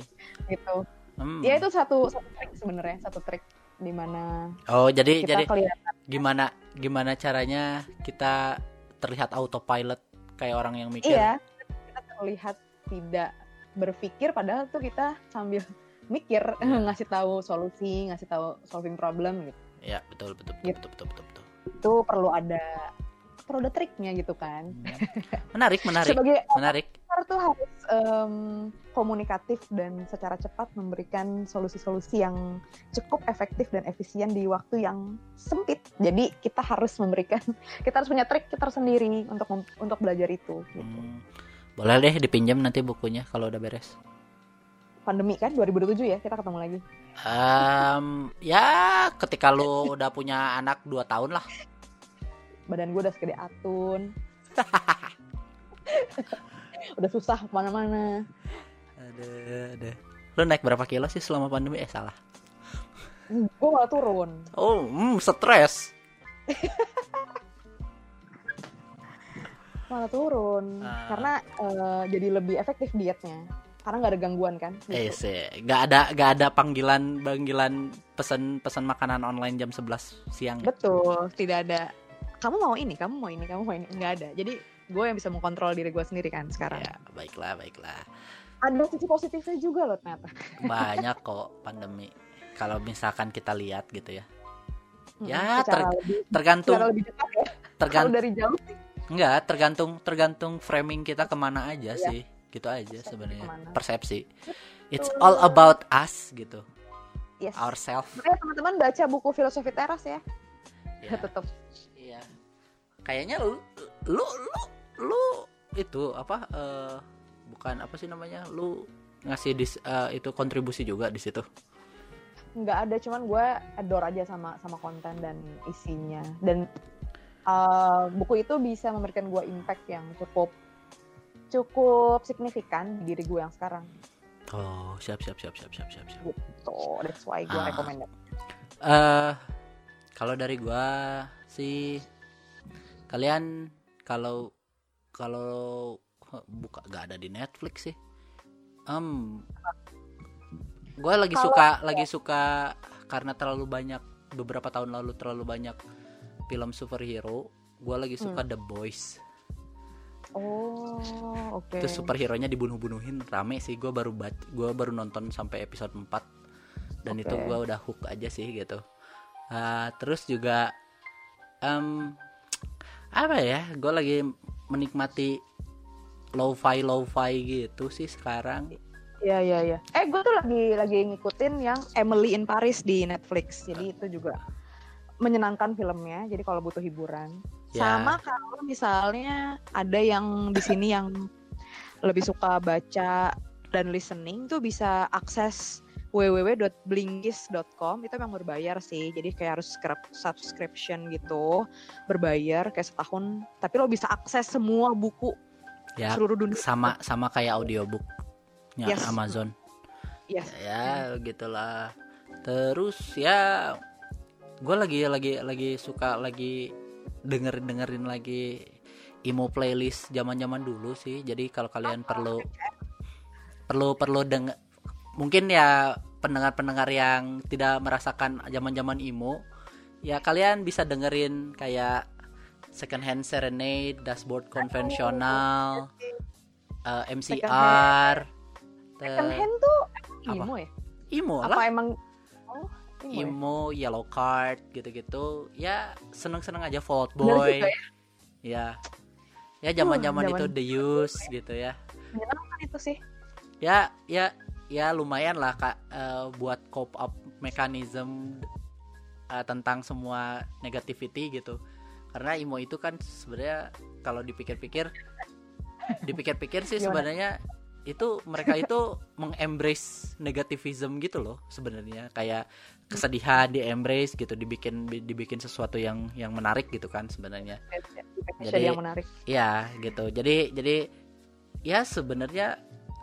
gitu. Hmm. Ya itu satu satu trik sebenarnya, satu trik di mana oh jadi kita jadi kelihatan gimana gimana caranya kita terlihat autopilot kayak orang yang mikir iya kita terlihat tidak berpikir padahal tuh kita sambil mikir Iya. ngasih tahu solusi, ngasih tahu solving problem gitu. ya betul betul betul Gitu. betul betul betul, betul. Itu perlu ada perlu ada triknya gitu kan. Hmm. menarik *laughs* menarik Sebagai menarik tuh harus em, komunikatif dan secara cepat memberikan solusi-solusi yang cukup efektif dan efisien di waktu yang sempit. Jadi kita harus memberikan, *laughs* kita harus punya trik kita sendiri untuk untuk belajar itu. Gitu. Hmm. boleh deh dipinjam nanti bukunya kalau udah beres Pandemi kan 2007 ya kita ketemu lagi. Em, ya ketika lu udah punya anak 2 tahun lah Badan gue udah segede atun. *laughs* udah susah ke mana-mana. ada ada lu naik berapa kilo sih selama pandemi eh salah Gue malah turun. oh hmm, stres Malah turun. Ah. Karena eh, jadi lebih efektif dietnya. Karena nggak ada gangguan kan. eh gitu. sih nggak ada nggak ada panggilan panggilan pesan pesan makanan online jam 11 siang Betul, tidak ada. Kamu mau ini, kamu mau ini, kamu mau ini, nggak ada. Jadi gue yang bisa mengkontrol diri gue sendiri kan sekarang. ya baiklah baiklah Ada sisi positifnya juga loh ternyata. *laughs* banyak kok pandemi kalau misalkan kita lihat gitu ya Ya, secara lebih tergantung lebih dekat ya. Tergantung dari jauh sih enggak tergantung tergantung framing kita ke mana aja Iya. sih gitu aja sebenarnya. persepsi. It's all about us gitu. Yes. ourselves Makanya teman-teman baca buku filosofi teras ya. *laughs* ya, Tetap. iya. Kayaknya lu lu lu lu itu apa eh, bukan apa sih namanya lu ngasih dis, eh, itu kontribusi juga di situ? Nggak ada cuman gue adore aja sama sama konten dan isinya. Dan uh, buku itu bisa memberikan gue impact yang cukup cukup signifikan di diri gue yang sekarang. Oh siap siap siap siap siap siap siap. So that's why gue Ah. recommend it. eh kalau dari gua sih kalian kalau kalau buka nggak ada di Netflix sih. Em gua lagi Kalau- suka lagi suka karena terlalu banyak beberapa tahun lalu terlalu banyak film superhero gua lagi suka The Boys oh oke itu superhero nya dibunuh-bunuhin rame sih gua baru bat gua baru nonton sampai episode 4 dan itu Oke. gua udah hook aja sih gitu Ah, terus juga em apa ya gue lagi menikmati lo-fi lo-fi gitu sih sekarang Iya iya iya. Eh gue tuh lagi lagi ngikutin yang Emily in Paris di Netflix. Jadi itu juga menyenangkan filmnya. Jadi kalau butuh hiburan. Ya. Sama kalau misalnya ada yang di sini yang lebih suka baca dan listening tuh bisa akses www.blinkist.com itu memang berbayar sih. Jadi kayak harus script- subscription gitu berbayar kayak setahun. Tapi lo bisa akses semua buku ya seluruh dunia. sama sama kayak audiobooknya Yes. Amazon. Yes. Ya gitulah terus ya gue lagi lagi lagi suka lagi dengerin dengerin lagi emo playlist zaman zaman dulu sih. Jadi kalau kalian perlu perlu perlu denger mungkin ya pendengar pendengar yang tidak merasakan zaman zaman emo ya kalian bisa dengerin kayak second hand serenade dashboard konvensional eh, MCR second hand tuh apa? emo ya? Emo apa lah. emang emo ya? emo yellow card gitu-gitu. Ya seneng-seneng aja Fault Boy juga ya. Ya. Zaman-zaman Uh, itu The Use gitu ya. Menyenangkan itu sih. Ya ya ya lumayan lah kak eh, buat cope up mechanism eh, tentang semua negativity gitu. Karena emo itu kan sebenarnya kalau dipikir-pikir *laughs* dipikir-pikir sih sebenarnya itu mereka itu mengembrace negativism gitu loh sebenarnya. Kayak kesedihan di embrace gitu dibikin dibikin sesuatu yang yang menarik gitu kan sebenarnya. Jadi yang menarik. ya gitu. Jadi jadi ya sebenarnya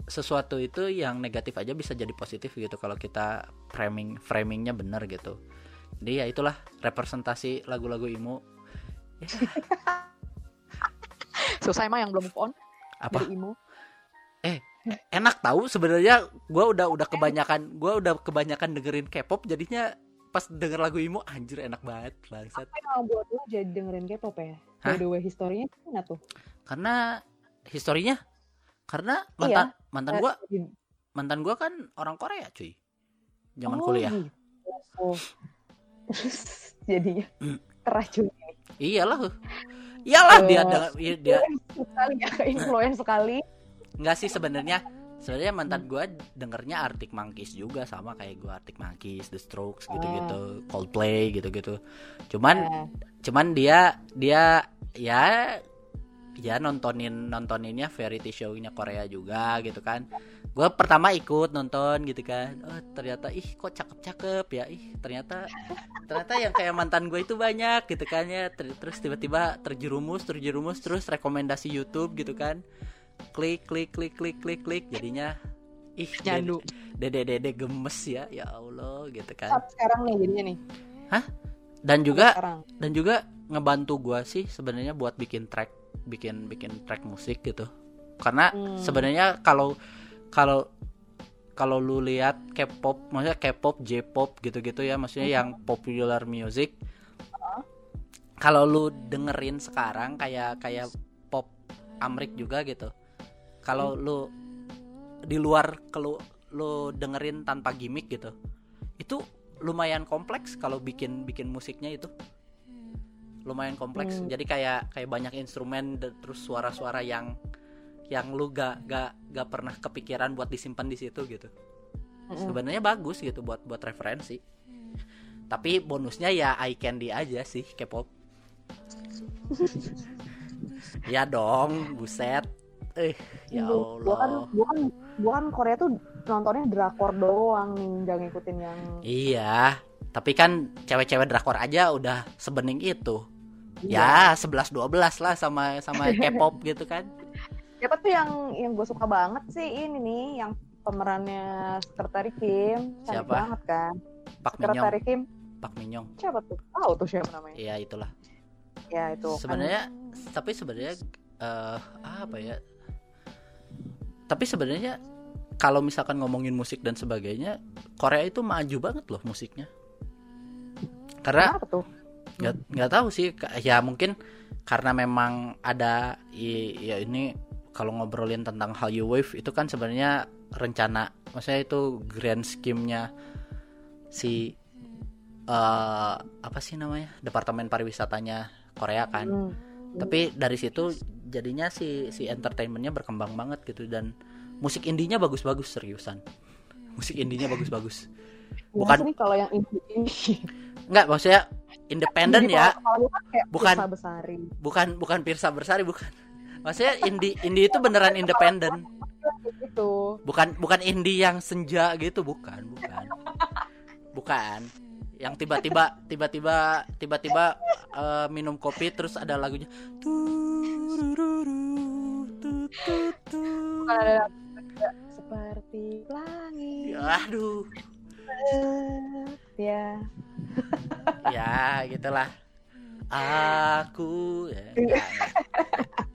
sesuatu itu yang negatif aja bisa jadi positif gitu kalau kita framing framingnya benar gitu. Jadi ya itulah representasi lagu-lagu emo Ya, *laughs* susah emang yang belum on. Apa? Dari emo enak tahu sebenarnya gua udah udah kebanyakan gua udah kebanyakan dengerin K-pop jadinya pas denger lagu emo anjir enak banget bangsat. Apa yang buat lo jadi dengerin K-pop ya? Hah? by the way historinya gimana tuh? Karena historinya? Karena mantan mantan Eh, gua mantan gua kan orang Korea cuy. Zaman Oh, kuliah. gitu. Oh. terus *laughs* jadinya Hmm. keracun iyalah. Iyalah dia Eh, ada- iya, dia *laughs* sekali ya influence sekali Enggak sih sebenarnya sebenarnya mantan gua dengernya Arctic Monkeys juga sama kayak gua Arctic Monkeys, The Strokes gitu-gitu, Coldplay gitu-gitu. Cuman Eh, cuman dia dia ya ya nontonin nontoninnya variety show-nya Korea juga gitu kan. Gua pertama ikut nonton gitu kan. Oh, ternyata ih kok cakep-cakep ya. Ih, ternyata ternyata yang kayak mantan gue itu banyak gitu kan ya. Ter- Terus tiba-tiba terjerumus, terjerumus terus rekomendasi YouTube gitu kan. Klik klik klik klik klik klik jadinya ih nyandu dede dede gemes ya ya Allah gitu kan. Saat sekarang nih jadinya nih. Dan juga sekarang. dan juga ngebantu gua sih sebenarnya buat bikin track bikin bikin track musik gitu. Karena Hmm. sebenarnya kalau kalau kalau lu lihat K-pop maksudnya K-pop J-pop gitu-gitu ya maksudnya Mhm. yang popular music. Kalau lu dengerin sekarang kayak kayak pop Amrik juga gitu kalau Hmm. lu di luar kalau lu dengerin tanpa gimmick gitu itu lumayan kompleks kalau bikin bikin musiknya itu. Lumayan kompleks. Hmm. jadi kayak kayak banyak instrumen terus suara-suara yang yang lu gak gak gak pernah kepikiran buat disimpan di situ gitu. Mm-mm. sebenarnya bagus gitu buat buat referensi. Tapi bonusnya ya eye candy aja sih K-pop. *laughs* Ya dong buset eh ya Gua kan, Allah gua kan, gua kan Korea tuh nontonnya drakor doang nih, jangan ngikutin yang iya tapi kan cewek-cewek drakor aja udah sebening itu ya 11 12 lah sama sama *laughs* K-pop gitu kan Siapa tuh yang yang gue suka banget sih ini nih, yang pemerannya Sekretari Kim, cantik Siapa? banget kan? Pak Minyong Sekretari Kim, Pak Minyong siapa tuh? Tahu tuh siapa namanya? iya itulah Ya itu. kan. sebenarnya tapi sebenarnya eh apa ya tapi sebenarnya kalau misalkan ngomongin musik dan sebagainya Korea itu maju banget loh musiknya. Karena nggak nggak tahu sih. Ya mungkin karena memang ada ya ini kalau ngobrolin tentang Hallyu Wave itu kan sebenarnya rencana maksudnya itu grand scheme-nya si eh apa sih namanya departemen pariwisatanya Korea kan. Hmm. Tapi dari situ jadinya si si entertainmentnya berkembang banget gitu dan musik indinya bagus-bagus seriusan. Musik indinya bagus-bagus. Bukan Bukan- kalau yang ini. nggak maksudnya independen ya. kan Bukan. Bukan bukan Pirsa Bersari bukan. Maksudnya indie indie itu beneran independen. Gitu. bukan bukan indie yang senja gitu bukan bukan. Bukan yang tiba-tiba tiba-tiba tiba-tiba eh, minum kopi terus ada lagunya seperti pelangi. aduh Ya. ya gitulah aku ya, *laughs* enggak,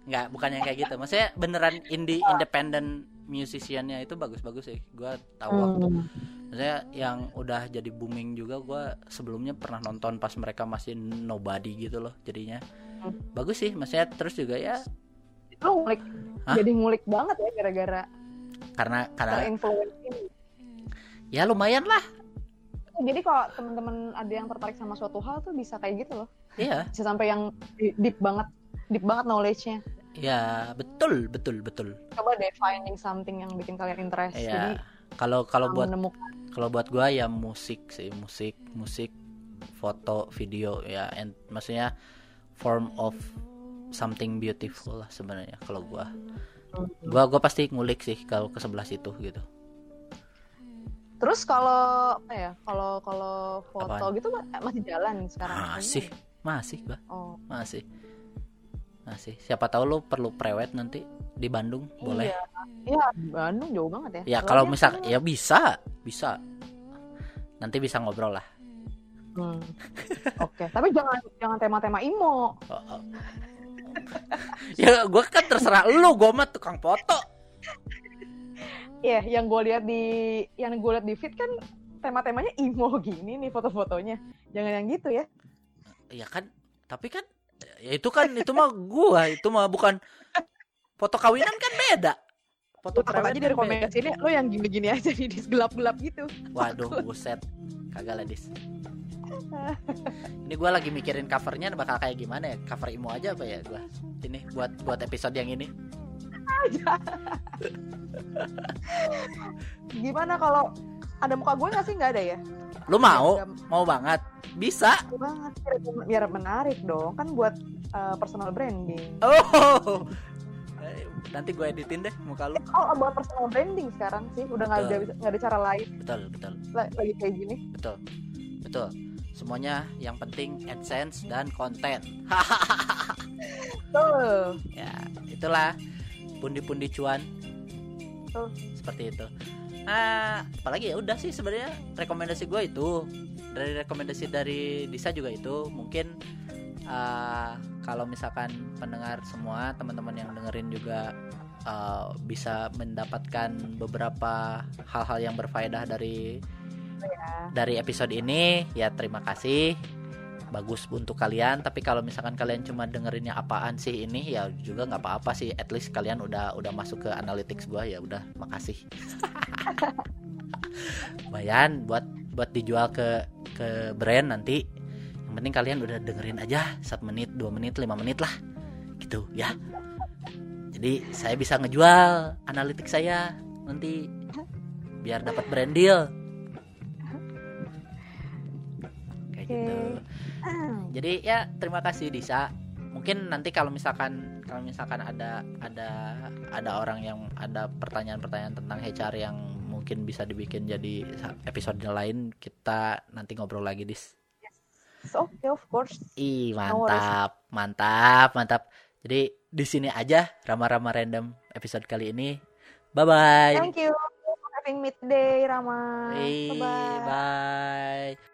enggak bukan yang kayak gitu maksudnya beneran indie independent musiciannya itu bagus-bagus sih gua tahu waktu Hmm. maksudnya yang udah jadi booming juga gua sebelumnya pernah nonton pas mereka masih nobody gitu loh jadinya Hmm. bagus sih maksudnya terus juga ya Lu ngulik. Hah? Jadi ngulik banget ya gara-gara karena karena ya lumayan lah Jadi kalau teman-teman ada yang tertarik sama suatu hal tuh bisa kayak gitu loh. iya Bisa sampai yang deep banget, deep banget knowledge-nya. Ya betul betul betul Coba deh finding something yang bikin kalian interest. Jadi ya kalau kalau buat kalau buat gua ya musik sih musik musik foto video ya and maksudnya form of something beautiful lah sebenarnya kalau gua gua gua pasti ngulik sih kalau ke sebelah situ gitu Terus kalau apa ya? Kalau kalau foto Apaan? gitu ma- masih jalan sekarang. masih masih gua Oh. masih masih siapa tahu lu perlu prewed nanti di Bandung boleh Iya. Iya, Bandung jauh banget ya. ya kalau misal kan- ya bisa bisa nanti bisa ngobrol lah Hmm. Oke, tapi jangan jangan tema-tema imo. Oh, oh. *laughs* ya gua kan terserah lu gua mah tukang foto Iya, yang gue lihat di yang gue lihat di feed kan tema-temanya imo gini nih foto-fotonya. Jangan yang gitu ya. ya kan tapi kan ya itu kan itu mah gua itu mah bukan foto kawinan kan beda. Foto Takut aja dari kan komen sini lo yang gini-gini aja nih di gelap-gelap gitu. waduh buset. Kagak lah dis. Ini gua lagi mikirin covernya bakal kayak gimana ya? Cover imo aja apa ya gua? Ini buat buat episode yang ini. Gimana kalau ada muka gue nggak sih? Nggak ada ya? Lu mau? Mau banget? Bisa. Banget biar, menarik dong. Kan buat uh, personal branding. oh. Eh, nanti gue editin deh muka lu. Oh buat personal branding sekarang sih. Udah nggak ada Betul. nggak ada cara lain. Betul betul. La- lagi kayak gini. betul. Betul. Semuanya yang penting adsense dan konten. Tuh. *laughs* ya itulah pundi-pundi cuan. Betul. seperti itu ah apalagi ya udah sih sebenarnya rekomendasi gue itu. Dari rekomendasi dari Disa juga itu mungkin ah, kalau misalkan pendengar semua teman-teman yang dengerin juga ah, bisa mendapatkan beberapa hal-hal yang berfaedah dari Ya. dari episode ini. Ya terima kasih bagus untuk kalian tapi kalau misalkan kalian cuma dengerinnya apaan sih ini ya juga nggak apa-apa sih. At least kalian udah udah masuk ke analytics gua ya udah makasih. *laughs* Lumayan buat buat dijual ke ke brand nanti. Yang penting kalian udah dengerin aja 1 menit 2 menit 5 menit lah. Gitu ya. Jadi saya bisa ngejual analitik saya nanti biar dapat brand deal. Kayak Oke. gitu jadi ya terima kasih Disa. Mungkin nanti kalau misalkan kalau misalkan ada ada ada orang yang ada pertanyaan-pertanyaan tentang HR yang mungkin bisa dibikin jadi episode lain kita nanti ngobrol lagi dis. So, okay, of course. ih No worries. mantap mantap mantap. Jadi di sini aja rama-rama random episode kali ini. Bye bye Thank you. Having me today, Rama. Bye bye